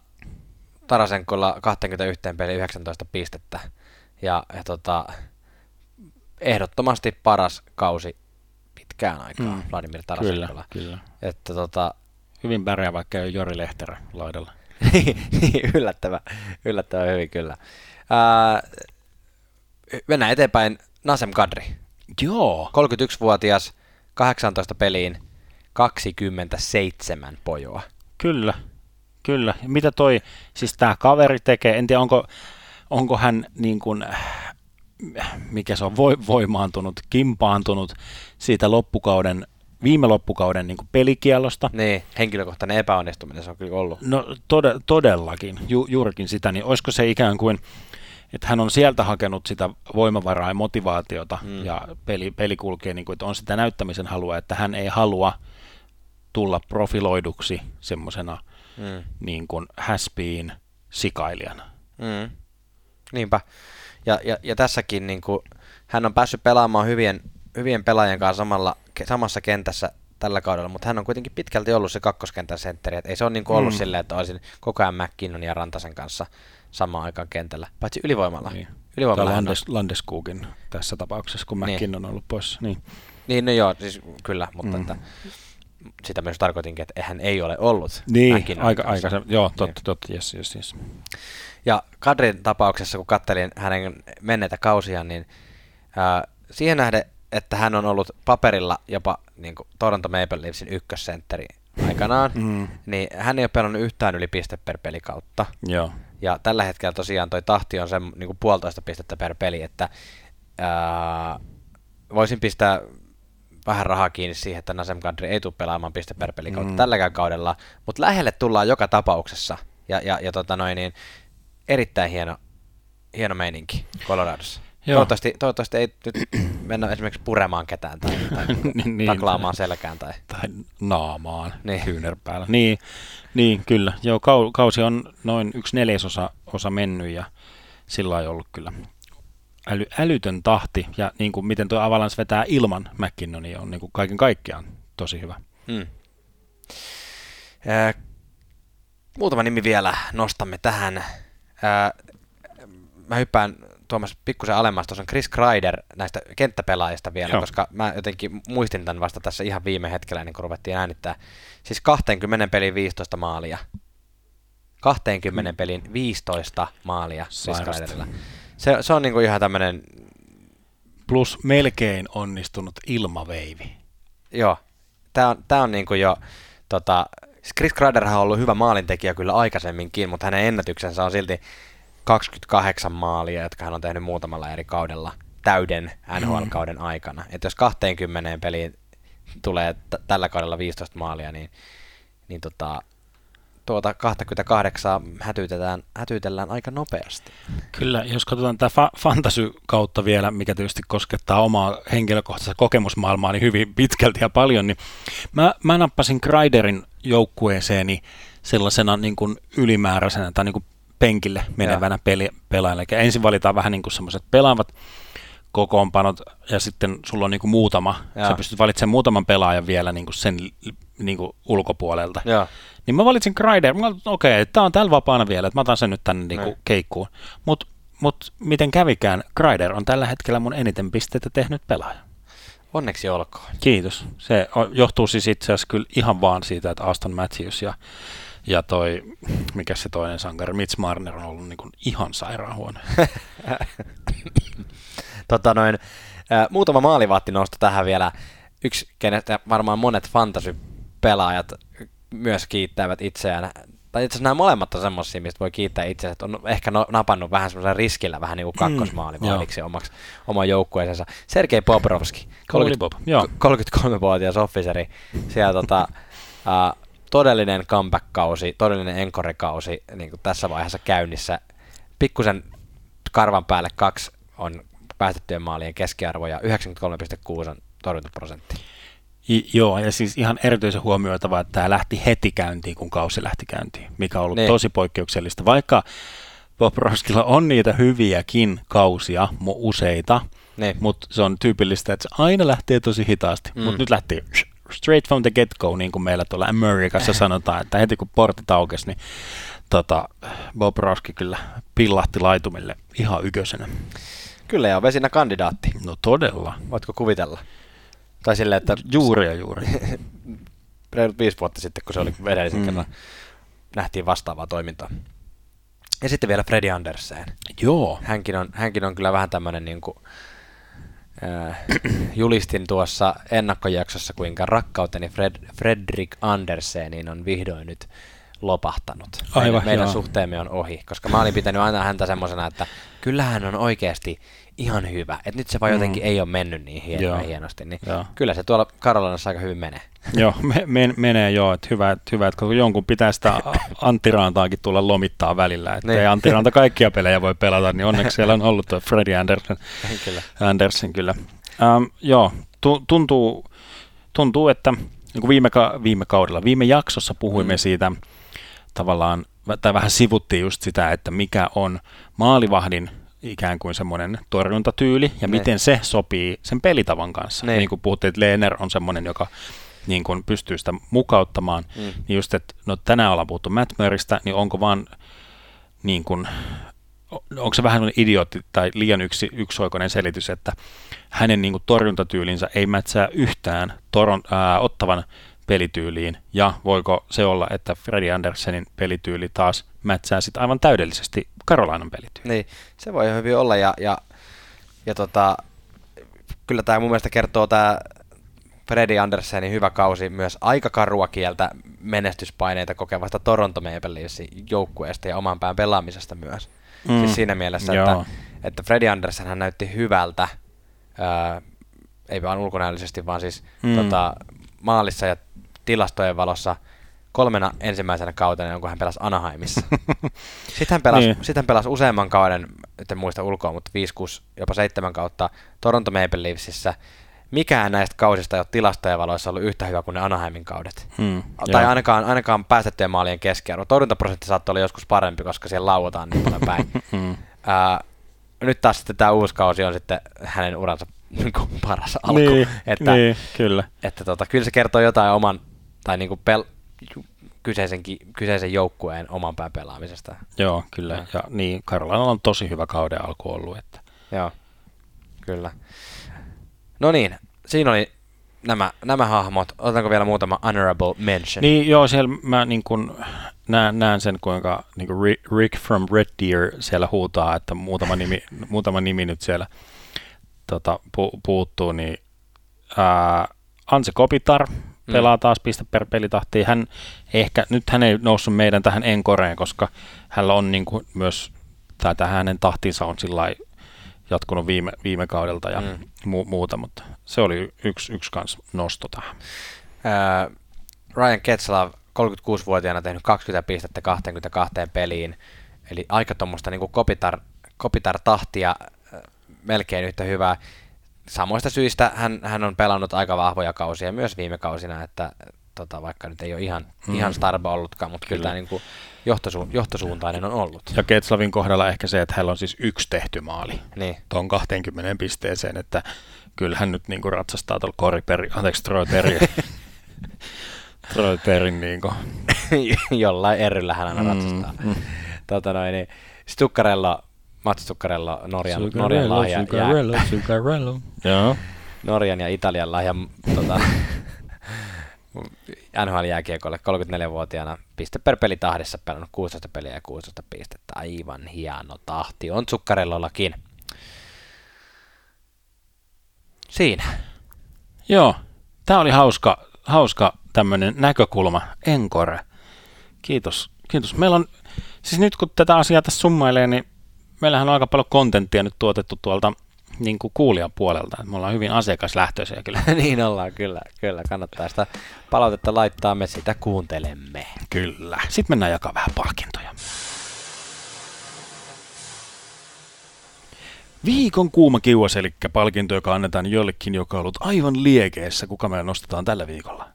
Tarasenkolla 21 peli 19 pistettä. Ja, ja tota, ehdottomasti paras kausi pitkään aikaa Mm. Vladimir Kyllä, Tarasenkolla. kyllä. Että tota, Hyvin pärjää, vaikka ei ole Jori Lehterä laidalla. yllättävän, yllättävän hyvin kyllä. Ää, mennään eteenpäin. Nasem Kadri, Joo. 31-vuotias, 18 peliin, 27 pojoa. Kyllä, kyllä. Mitä toi, siis tämä kaveri tekee, en tiedä onko, onko hän niin kuin, mikä se on, voi, voimaantunut, kimpaantunut siitä loppukauden, viime loppukauden niin pelikielosta. Niin, henkilökohtainen epäonnistuminen se on kyllä ollut. No tode, todellakin, ju, juurikin sitä, niin olisiko se ikään kuin, että hän on sieltä hakenut sitä voimavaraa ja motivaatiota mm. ja peli, peli kulkee niin kuin, että on sitä näyttämisen halua, että hän ei halua tulla profiloiduksi semmoisena Mm. niin kuin häspiin sikailijana. Mm. Niinpä. Ja, ja, ja tässäkin niin kuin, hän on päässyt pelaamaan hyvien, hyvien pelaajien kanssa samalla, samassa kentässä tällä kaudella, mutta hän on kuitenkin pitkälti ollut se kakkoskentän sentteri. Et ei se ole niin kuin ollut Mm. silleen, että olisin koko ajan McKinnon ja Rantasen kanssa samaan aikaan kentällä, paitsi ylivoimalla. Niin. Ylivoimalla. Landes, Landeskugin tässä tapauksessa, kun Niin. McKinnon on ollut poissa. Niin. Niin, no joo, siis kyllä, mutta Mm. että sitä myös tarkoitinkin, että hän ei ole ollut Niin, aika, aika se, joo, Niin. totta, totta, yes, yes, yes. Ja Kadrin tapauksessa, kun kattelin hänen menneitä kausia, niin ää, siihen nähden, että hän on ollut paperilla jopa niin kuin Toronto Maple Leafsin ykkössentteri aikanaan, Mm, niin hän ei ole pelannut yhtään yli piste per pelikautta. joo, Ja tällä hetkellä tosiaan toi tahti on sen niin kuin puolitoista pistettä per peli, että ää, voisin pistää vähän rahaa kiinni siihen, että Nasem Kadri ei tule pelaamaan piste per pelikautta mm. Tälläkään kaudella, mutta lähelle tullaan joka tapauksessa. Ja, ja, ja tota noin, niin erittäin hieno, hieno meininki Coloradossa. Joo. Toivottavasti, toivottavasti ei nyt mennä esimerkiksi puremaan ketään tai, tai Niin, niin. taklaamaan selkään. Tai... tai naamaan Niin. niin. kyynärpäällä. Niin, niin, kyllä. Joo, kau, kausi on noin yksi neljäsosa osa mennyt ja sillä ei ollut kyllä äly, älytön tahti. Ja niin kuin miten tuo Avalanche vetää ilman McKinnonia on niin kuin kaiken kaikkiaan tosi hyvä. Mm. Ää, muutama nimi vielä nostamme tähän. Ää, mä hyppään Tuomas pikkusen alemmas, tuossa on Chris Kreider näistä kenttäpelaajista vielä, Joo. koska mä jotenkin muistin tämän vasta tässä ihan viime hetkellä, niin kun ruvettiin äänittää. Siis 20 pelin 15 maalia. 20 pelin 15 maalia Chris Sairasta. Se, se on niinku ihan tämmönen, Plus melkein onnistunut ilmaveivi. joo, tää on, tää on niinku jo, tota, Chris Kreiderhan on ollut hyvä maalintekijä kyllä aikaisemminkin, mutta hänen ennätyksensä on silti 28 maalia, jotka hän on tehnyt muutamalla eri kaudella täyden NHL-kauden aikana. Että jos 20 peliin tulee t- tällä kaudella 15 maalia, niin, niin tota, tuota 28 hätyytetään, hätyytellään aika nopeasti. Kyllä, jos katsotaan tätä fa- fantasy kautta vielä, mikä tietysti koskettaa omaa henkilökohtaista kokemusmaailmaa niin hyvin pitkälti ja paljon, niin mä, mä nappasin Kreiderin joukkueeseeni sellaisena niin kuin ylimääräisenä tai niin kuin penkille menevänä peli, pelaajana. Eli ensin valitaan vähän niin kuin semmoiset pelaavat kokoonpanot ja sitten sulla on niin kuin muutama, Joo. sä pystyt valitsemaan muutaman pelaajan vielä niin kuin sen niin kuin ulkopuolelta. Joo. Niin mä valitsin olin, okei, okay, tää on täällä vapaana vielä, että mä otan sen nyt tänne niinku Niin. keikkuun. Mut, mut miten kävikään, Kreider on tällä hetkellä mun eniten pisteitä tehnyt pelaaja. Onneksi olkoon. Kiitos. Se johtuu siis itse asiassa kyllä ihan vaan siitä, että Aston Matthews ja, ja toi, mikä se toinen sankari, Mitch Marner on ollut niinku ihan sairaan huono. Tota noin, ää, muutama maalivaatti nosto tähän vielä. Yksi, kenestä varmaan monet fantasy-pelaajat myös kiittävät itseään tai itse asiassa nämä molemmat on semmoisia, mistä voi kiittää itse, että on ehkä no, napannut vähän semmoisella riskillä vähän niin kuin kakkosmaali mm, omaksi, oman joukkueensa. Sergei Bobrovski, 30, Bob, 33-vuotias officeri, siellä tota, uh, todellinen comeback-kausi, todellinen enkorikausi niin kuin tässä vaiheessa käynnissä. Pikkusen karvan päälle kaksi on päästettyjen maalien keskiarvo ja 93,6 on torjuntaprosentti. I, joo, ja siis ihan erityisen huomioitava, että tämä lähti heti käyntiin, kun kausi lähti käyntiin, mikä on ollut niin. tosi poikkeuksellista. Vaikka Bob Roskilla on niitä hyviäkin kausia, useita, niin. mutta se on tyypillistä, että se aina lähtee tosi hitaasti, mm. mutta nyt lähti straight from the get-go, niin kuin meillä tuolla Amerikassa sanotaan, että heti kun portit aukesi, niin tota, Bob Roski kyllä pillahti laitumille ihan yköisenä. Kyllä, ja vesinä kandidaatti. No todella. Voitko kuvitella? Tai silleen, että... Juuri ja juuri. reilut viisi vuotta sitten, kun se oli edellisen mm. kerran, nähtiin vastaavaa toimintaa. Ja sitten vielä Freddy Andersen. Joo. Hänkin on, hänkin on kyllä vähän tämmöinen niin kuin, äh, julistin tuossa ennakkojaksossa, kuinka rakkauteni Fred, Fredrik Andersenin on vihdoin nyt lopahtanut. Aivan, meidän, meidän suhteemme on ohi, koska mä olin pitänyt aina häntä semmoisena, että kyllähän on oikeasti ihan hyvä. Että nyt se vaan jotenkin mm. ei ole mennyt niin hieno, hienosti. Niin joo. kyllä se tuolla Karolanassa aika hyvin menee. joo, me, men, menee joo. Että hyvä, että hyvä, että jonkun pitää sitä Antti Rantaakin tulla lomittaa välillä. Että niin. ei Antti Ranta kaikkia pelejä voi pelata, niin onneksi siellä on ollut tuo Freddy Anderson. kyllä. Anderson kyllä. Um, joo, tuntuu, tuntuu, että niin kuin viime, ka- viime kaudella, viime jaksossa puhuimme mm. siitä tavallaan, tai vähän sivuttiin just sitä, että mikä on maalivahdin ikään kuin semmoinen torjuntatyyli ja ne. miten se sopii sen pelitavan kanssa. Ne. Niin kuin puhuttiin, että Leener on semmoinen, joka niin kuin pystyy sitä mukauttamaan. Mm. Niin just, että no tänään ollaan puhuttu Matt Murraystä, niin onko vaan niin kuin, onko se vähän idiootti tai liian yksi, yksioikoinen selitys, että hänen niin kuin torjuntatyylinsä ei mätsää yhtään toron, ää, ottavan pelityyliin, ja voiko se olla, että Freddy Andersenin pelityyli taas mätsää sitten aivan täydellisesti Karolainan pelityyli. Niin, se voi hyvin olla, ja, ja, ja tota, kyllä tämä mun mielestä kertoo tämä Freddy Andersenin hyvä kausi myös aika karua kieltä menestyspaineita kokevasta Toronto Maple Leafsin joukkueesta ja oman pään pelaamisesta myös. Mm. Siis siinä mielessä, että, että Freddy Andersen hän näytti hyvältä, ää, ei vaan ulkonäöllisesti, vaan siis mm. tota, maalissa ja tilastojen valossa kolmena ensimmäisenä kautena, kun hän pelasi Anaheimissa. Sitten hän pelasi, niin. sit hän pelasi useamman kauden, en muista ulkoa, mutta 5, 6, jopa 7 kautta Toronto Maple Leafsissä. Mikään näistä kausista ei ole tilastojen valoissa ollut yhtä hyvä kuin ne Anaheimin kaudet. Hmm, tai ainakaan, ainakaan päästettyjen maalien keskiarvo. Torjuntaprosentti saattoi olla joskus parempi, koska siellä lauataan niin paljon päin. hmm. uh, nyt taas sitten tämä uusi kausi on sitten hänen uransa paras alku. Niin, että, niin, kyllä. Että tota, kyllä se kertoo jotain oman tai niin kuin pel- kyseisen, kyseisen joukkueen oman pään pelaamisesta. Joo, kyllä. Ja, ja niin, Karolana on tosi hyvä kauden alku ollut. Että. Joo, kyllä. No niin, siinä oli nämä, nämä hahmot. Otanko vielä muutama honorable mention? Niin, joo, siellä mä niin kun näen, näen sen, kuinka niin kuin Rick from Red Deer siellä huutaa, että muutama nimi, muutama nimi nyt siellä tota, pu, puuttuu, niin ää, Anse Kopitar. Pelaa taas piste per pelitahtiin. Hän ehkä, nyt hän ei noussut meidän tähän enkoreen, koska hänellä on niin kuin myös, tai tähän hänen tahtinsa on sillä jatkunut viime, viime kaudelta ja mm. mu- muuta, mutta se oli yksi, yksi kans nosto tähän. Uh, Ryan Ketzlav 36-vuotiaana tehnyt 20 pistettä 22 peliin, eli aika tuommoista niin kopitar, kopitar-tahtia melkein yhtä hyvää samoista syistä hän, hän on pelannut aika vahvoja kausia myös viime kausina, että tota, vaikka nyt ei ole ihan, mm. ihan starba ollutkaan, mutta kyllä, kyllä niin kuin johtosu, johtosuuntainen on ollut. Ja Ketslavin kohdalla ehkä se, että hänellä on siis yksi tehty maali niin. tuon 20 pisteeseen, että kyllähän nyt niin kuin ratsastaa tuolla Koriperi, anteeksi Troy Perrin niin kuin. Jollain eryllä hän aina mm, ratsastaa. Mm. Tota noin, niin Stukkarella Mats Zuccarello, Norjan, Norjan lahja. Zuccarello, ja, Zuccarello. Joo. Norjan ja Italian lahja tota, NHL-jääkiekolle 34-vuotiaana piste per peli tahdissa pelannut 16 peliä ja 16 pistettä. Aivan hieno tahti on Zuccarellollakin. Siinä. Joo, tämä oli hauska, hauska tämmöinen näkökulma, Encore. Kiitos, kiitos. Meillä on, siis nyt kun tätä asiaa tässä summailee, niin meillähän on aika paljon kontenttia nyt tuotettu tuolta niin kuin kuulijan puolelta. Me ollaan hyvin asiakaslähtöisiä kyllä. niin ollaan, kyllä, kyllä. Kannattaa sitä palautetta laittaa, me sitä kuuntelemme. Kyllä. Sitten mennään jakaa vähän palkintoja. Viikon kuuma kiuas, eli palkinto, joka annetaan jollekin, joka on ollut aivan liekeessä. Kuka meillä nostetaan tällä viikolla?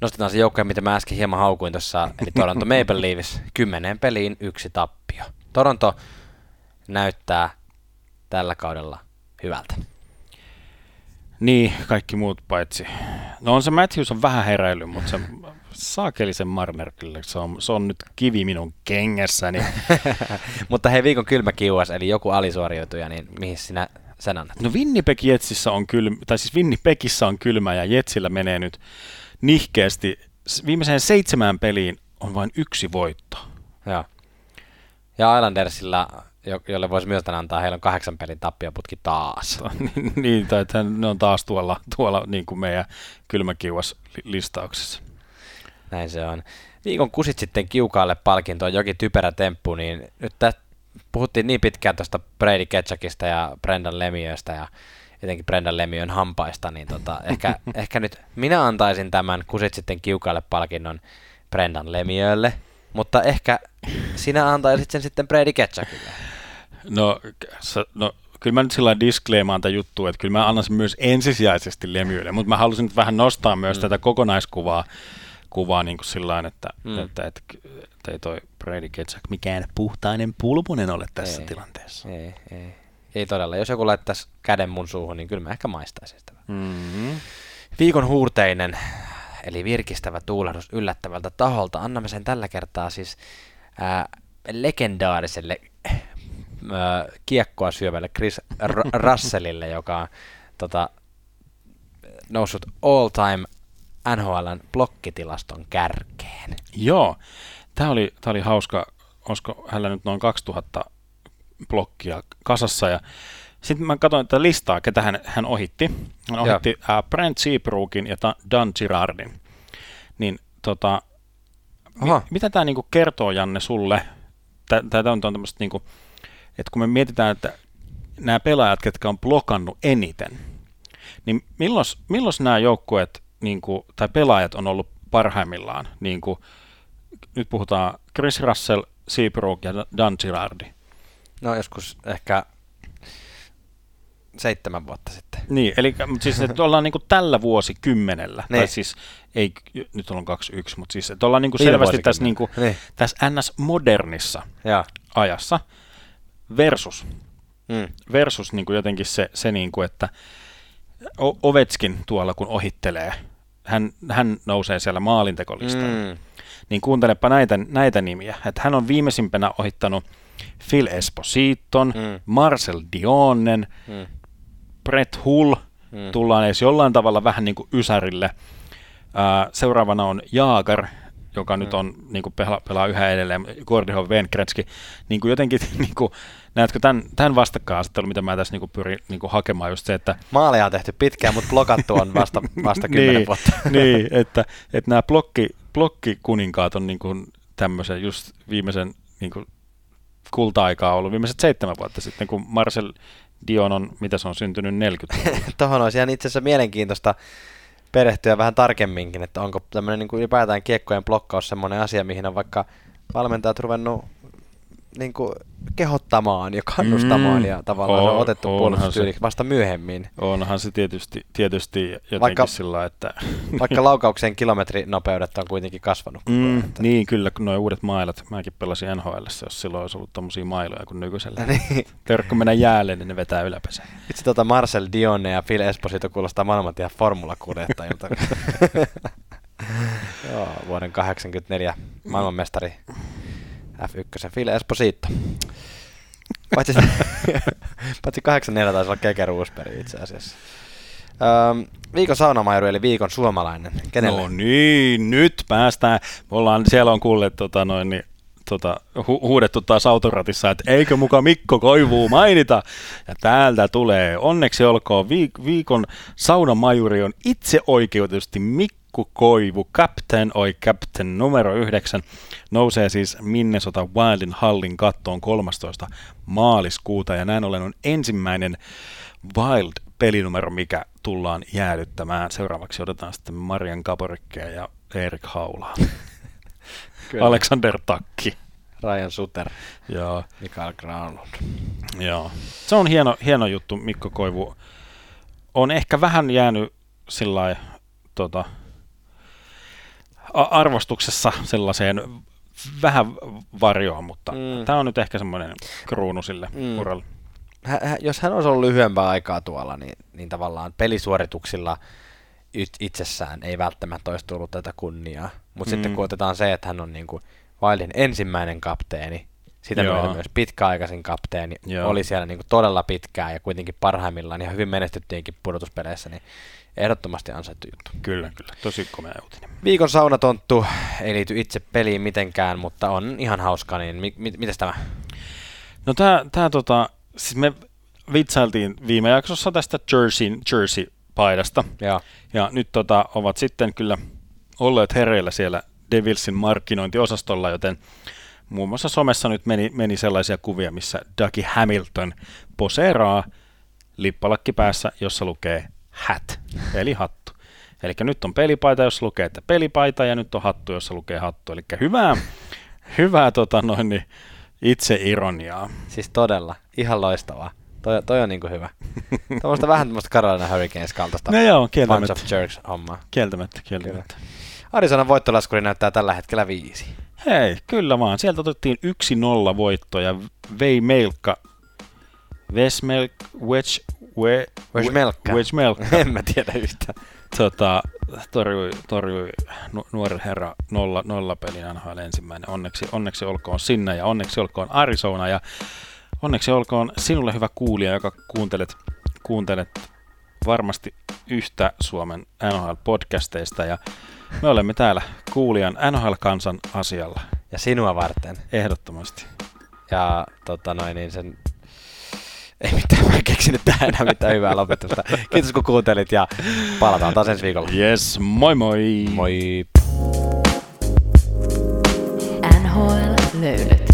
Nostetaan se joukkoja, mitä mä äsken hieman haukuin tuossa, eli Toronto Maple Leafs, kymmeneen peliin yksi tappio. Toronto näyttää tällä kaudella hyvältä. Niin, kaikki muut paitsi. No on se Matthews on vähän heräily, mutta se saakelisen Marner kyllä, se on, se on nyt kivi minun kengässäni. mutta hei, viikon kylmä kiuas, eli joku alisuoriutuja, niin mihin sinä sen annat? No Winnipeg Jetsissä on kylmä, tai siis Winnipegissä on kylmä ja Jetsillä menee nyt nihkeästi. Viimeiseen seitsemään peliin on vain yksi voitto. Joo. Ja Islandersilla jolle voisi myös antaa, heillä on kahdeksan pelin tappioputki taas. niin, tai että ne on taas tuolla, tuolla niin kuin meidän kylmäkiuas listauksessa. Näin se on. Viikon kusit sitten kiukaalle palkintoon jokin typerä temppu, niin nyt tästä puhuttiin niin pitkään tuosta Brady Ketchakista ja Brendan Lemiöstä ja etenkin Brendan Lemiön hampaista, niin tota, ehkä, ehkä nyt minä antaisin tämän kusit sitten kiukaalle palkinnon Brendan Lemiölle, mutta ehkä sinä antaisit sen sitten Brady Ketchakille. No, no kyllä mä nyt sillä diskleemaan tätä juttua, että kyllä mä annan sen myös ensisijaisesti Lemiölle, mutta mä halusin nyt vähän nostaa myös mm. tätä kokonaiskuvaa kuvaa niin kuin sillä että, mm. että, että, että, ei toi Brady Ketchak mikään puhtainen pulpunen ole tässä ei, tilanteessa. Ei, ei. Ei todella. Jos joku laittaisi käden mun suuhun, niin kyllä mä ehkä maistaisin sitä. Mm-hmm. Viikon huurteinen, eli virkistävä tuulahdus yllättävältä taholta. Annamme sen tällä kertaa siis ää, legendaariselle ää, kiekkoa syövälle Chris R- Russellille, joka on tota, noussut all-time NHLn blokkitilaston kärkeen. Joo, tämä oli, tämä oli hauska, olisiko hänellä nyt noin 2000 blokkia kasassa ja sitten mä katsoin tätä listaa, ketä hän, hän ohitti. Hän ohitti uh, Brent Seabrookin ja Dan Girardin. Niin tota, mi, mitä tämä niinku kertoo, Janne, sulle? Tämä on tämmöistä, niinku, että kun me mietitään, että nämä pelaajat, ketkä on blokannut eniten, niin milloin, milloin nämä joukkueet niin kuin, tai pelaajat on ollut parhaimmillaan. Niin kuin, nyt puhutaan Chris Russell, Seabrook ja Dan Girardi. No joskus ehkä seitsemän vuotta sitten. Niin, eli siis että ollaan niin kuin tällä vuosikymmenellä, niin. tai siis ei, nyt ollaan 21, mutta siis että ollaan niin kuin selvästi tässä, niin kuin, niin. tässä NS-modernissa ja. ajassa versus, mm. versus niin kuin jotenkin se, se niin kuin, että Ovetskin tuolla kun ohittelee, hän, hän nousee siellä maalintekolistalla. Mm. Niin kuuntelepa näitä, näitä nimiä. Että hän on viimeisimpänä ohittanut Phil Espositon, mm. Marcel Dionnen, mm. Brett Hull, mm. tullaan edes jollain tavalla vähän niin kuin ysärille. Uh, seuraavana on Jaagar, joka mm. nyt on, niin kuin pelaa, pelaa yhä edelleen, Gordihon Venkretski, niin kuin jotenkin, niin kuin, näetkö tämän, tämän vastakkainasettelun, mitä mä tässä niin kuin pyrin niin kuin hakemaan, just se, että... Maaleja on tehty pitkään, mutta blokattu on vasta, vasta kymmenen niin, vuotta. niin, että, että nämä blokki, blokkikuninkaat on niin kuin tämmöisen just viimeisen niin kuin kulta-aikaa ollut viimeiset seitsemän vuotta sitten, kun Marcel Dion on, mitä se on syntynyt 40 Tuohon olisi ihan itse asiassa mielenkiintoista perehtyä vähän tarkemminkin, että onko tämmöinen niin kuin ylipäätään kiekkojen blokkaus semmoinen asia, mihin on vaikka valmentajat ruvennut niin kuin kehottamaan ja kannustamaan mm, ja tavallaan on, se on otettu puolustustyyliksi vasta myöhemmin. Onhan se tietysti, tietysti jotenkin vaikka, sillä, että... vaikka laukauksen kilometrinopeudet on kuitenkin kasvanut. Mm, että... Niin, kyllä, kun nuo uudet mailat, mäkin pelasin NHL, jos silloin olisi ollut tommosia mailoja kuin nykyisellä. niin. Terkko mennä jäälle, niin ne vetää yläpesään. Itse tota Marcel Dionne ja Phil Esposito kuulostaa maailman formulakuljettajilta. Joo, vuoden 84 maailmanmestari F1 File Esposito. Paitsi, paitsi 84 taisi olla Keke Roosberg itse asiassa. Öm, viikon saunamajuri eli viikon suomalainen. Kenelle? No niin, nyt päästään. Me ollaan, siellä on kuullut tota noin, niin, tota, hu- huudettu taas autoratissa, että eikö muka Mikko Koivuu mainita. Ja täältä tulee, onneksi olkoon, viik- viikon saunamajuri on itse oikeutusti Mikko Mikko Koivu, Captain oi Captain numero 9, nousee siis Minnesota Wildin hallin kattoon 13. maaliskuuta ja näin ollen on ensimmäinen Wild-pelinumero, mikä tullaan jäädyttämään. Seuraavaksi otetaan sitten Marian Kaporikkeja ja Erik Haulaa. Alexander Takki. Ryan Suter. Joo. Mikael Granlund. Joo. Se on hieno, hieno juttu, Mikko Koivu. On ehkä vähän jäänyt sillä tota, arvostuksessa sellaiseen vähän varjoa, mutta mm. tämä on nyt ehkä semmoinen kruunu sille mm. uralle. Hä, jos hän olisi ollut lyhyempää aikaa tuolla, niin, niin tavallaan pelisuorituksilla itsessään ei välttämättä olisi tullut tätä kunniaa. Mutta mm. sitten kun otetaan se, että hän on niin kuin Wildin ensimmäinen kapteeni, sitä myöten myös pitkäaikaisin kapteeni, Joo. oli siellä niin kuin todella pitkään ja kuitenkin parhaimmillaan ja hyvin menestyttiinkin pudotuspeleissä, niin ehdottomasti ansaittu juttu. Kyllä, kyllä. Tosi komea uutinen. Viikon saunatonttu ei liity itse peliin mitenkään, mutta on ihan hauska, niin mi- mi- mitäs tämä? No tää, tää tota, siis me vitsailtiin viime jaksossa tästä Jersey, Jersey-paidasta. Ja, ja nyt tota, ovat sitten kyllä olleet hereillä siellä Devilsin markkinointiosastolla, joten muun muassa somessa nyt meni, meni sellaisia kuvia, missä Dougie Hamilton poseeraa lippalakki päässä, jossa lukee hat, eli hattu. Eli nyt on pelipaita, jossa lukee, että pelipaita, ja nyt on hattu, jossa lukee hattu. Eli hyvää, hyvää tota noin, niin itse ironiaa. Siis todella, ihan loistavaa. Toi, toi on niinku hyvä. Tuommoista vähän tämmöistä Carolina Hurricanes kaltaista. No joo, kieltämättä. Bunch of Jerks hommaa. Kieltämättä, kieltämättä. Arizonan voittolaskuri näyttää tällä hetkellä viisi. Hei, kyllä vaan. Sieltä otettiin 1-0 voitto ja vei Meilkka Vesmelk, Wedge, we, Wedge Melkka. en mä tiedä yhtään. Tota, torjui, torjui nu, nuori herra nolla, nolla pelin NHL ensimmäinen. Onneksi, onneksi olkoon sinne ja onneksi olkoon Arizona ja onneksi olkoon sinulle hyvä kuulija, joka kuuntelet, kuuntelet varmasti yhtä Suomen NHL-podcasteista ja me olemme täällä kuulijan NHL-kansan asialla. Ja sinua varten. Ehdottomasti. Ja tota noin, niin sen ei mitään, mä en keksinyt tähän enää mitään hyvää lopetusta. Kiitos kun kuuntelit ja palataan taas ensi viikolla. Yes, moi moi! Moi! NHL löydät.